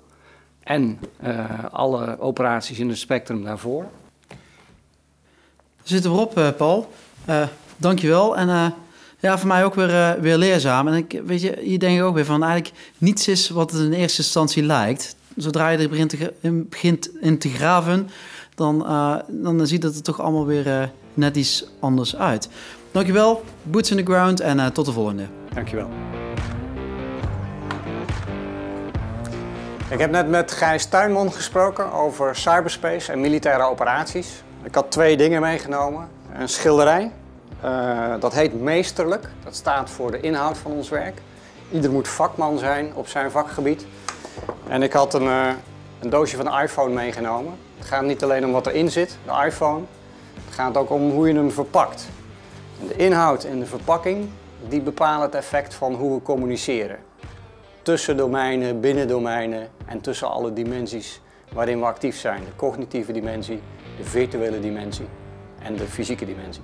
en eh, alle operaties in het spectrum daarvoor. We zitten erop, eh, Paul. Eh, dankjewel. En ja, voor mij ook weer, weer leerzaam. En ik, weet je, hier denk ik ook weer van eigenlijk niets is wat het in eerste instantie lijkt. Zodra je er begint, te, begint in te graven, dan, eh, dan ziet het er toch allemaal weer eh, net iets anders uit. Dankjewel, boots in the ground en eh, tot de volgende. Dankjewel. Ik heb net met Gijs Tuinman gesproken over cyberspace en militaire operaties. Ik had twee dingen meegenomen. Een schilderij, dat heet Meesterlijk. Dat staat voor de inhoud van ons werk. Ieder moet vakman zijn op zijn vakgebied. En ik had een, een doosje van de iPhone meegenomen. Gaat niet alleen om wat erin zit, de iPhone. Het gaat ook om hoe je hem verpakt. De inhoud en de verpakking, die bepalen het effect van hoe we communiceren. Tussen domeinen, binnen domeinen en tussen alle dimensies waarin we actief zijn. De cognitieve dimensie, de virtuele dimensie en de fysieke dimensie.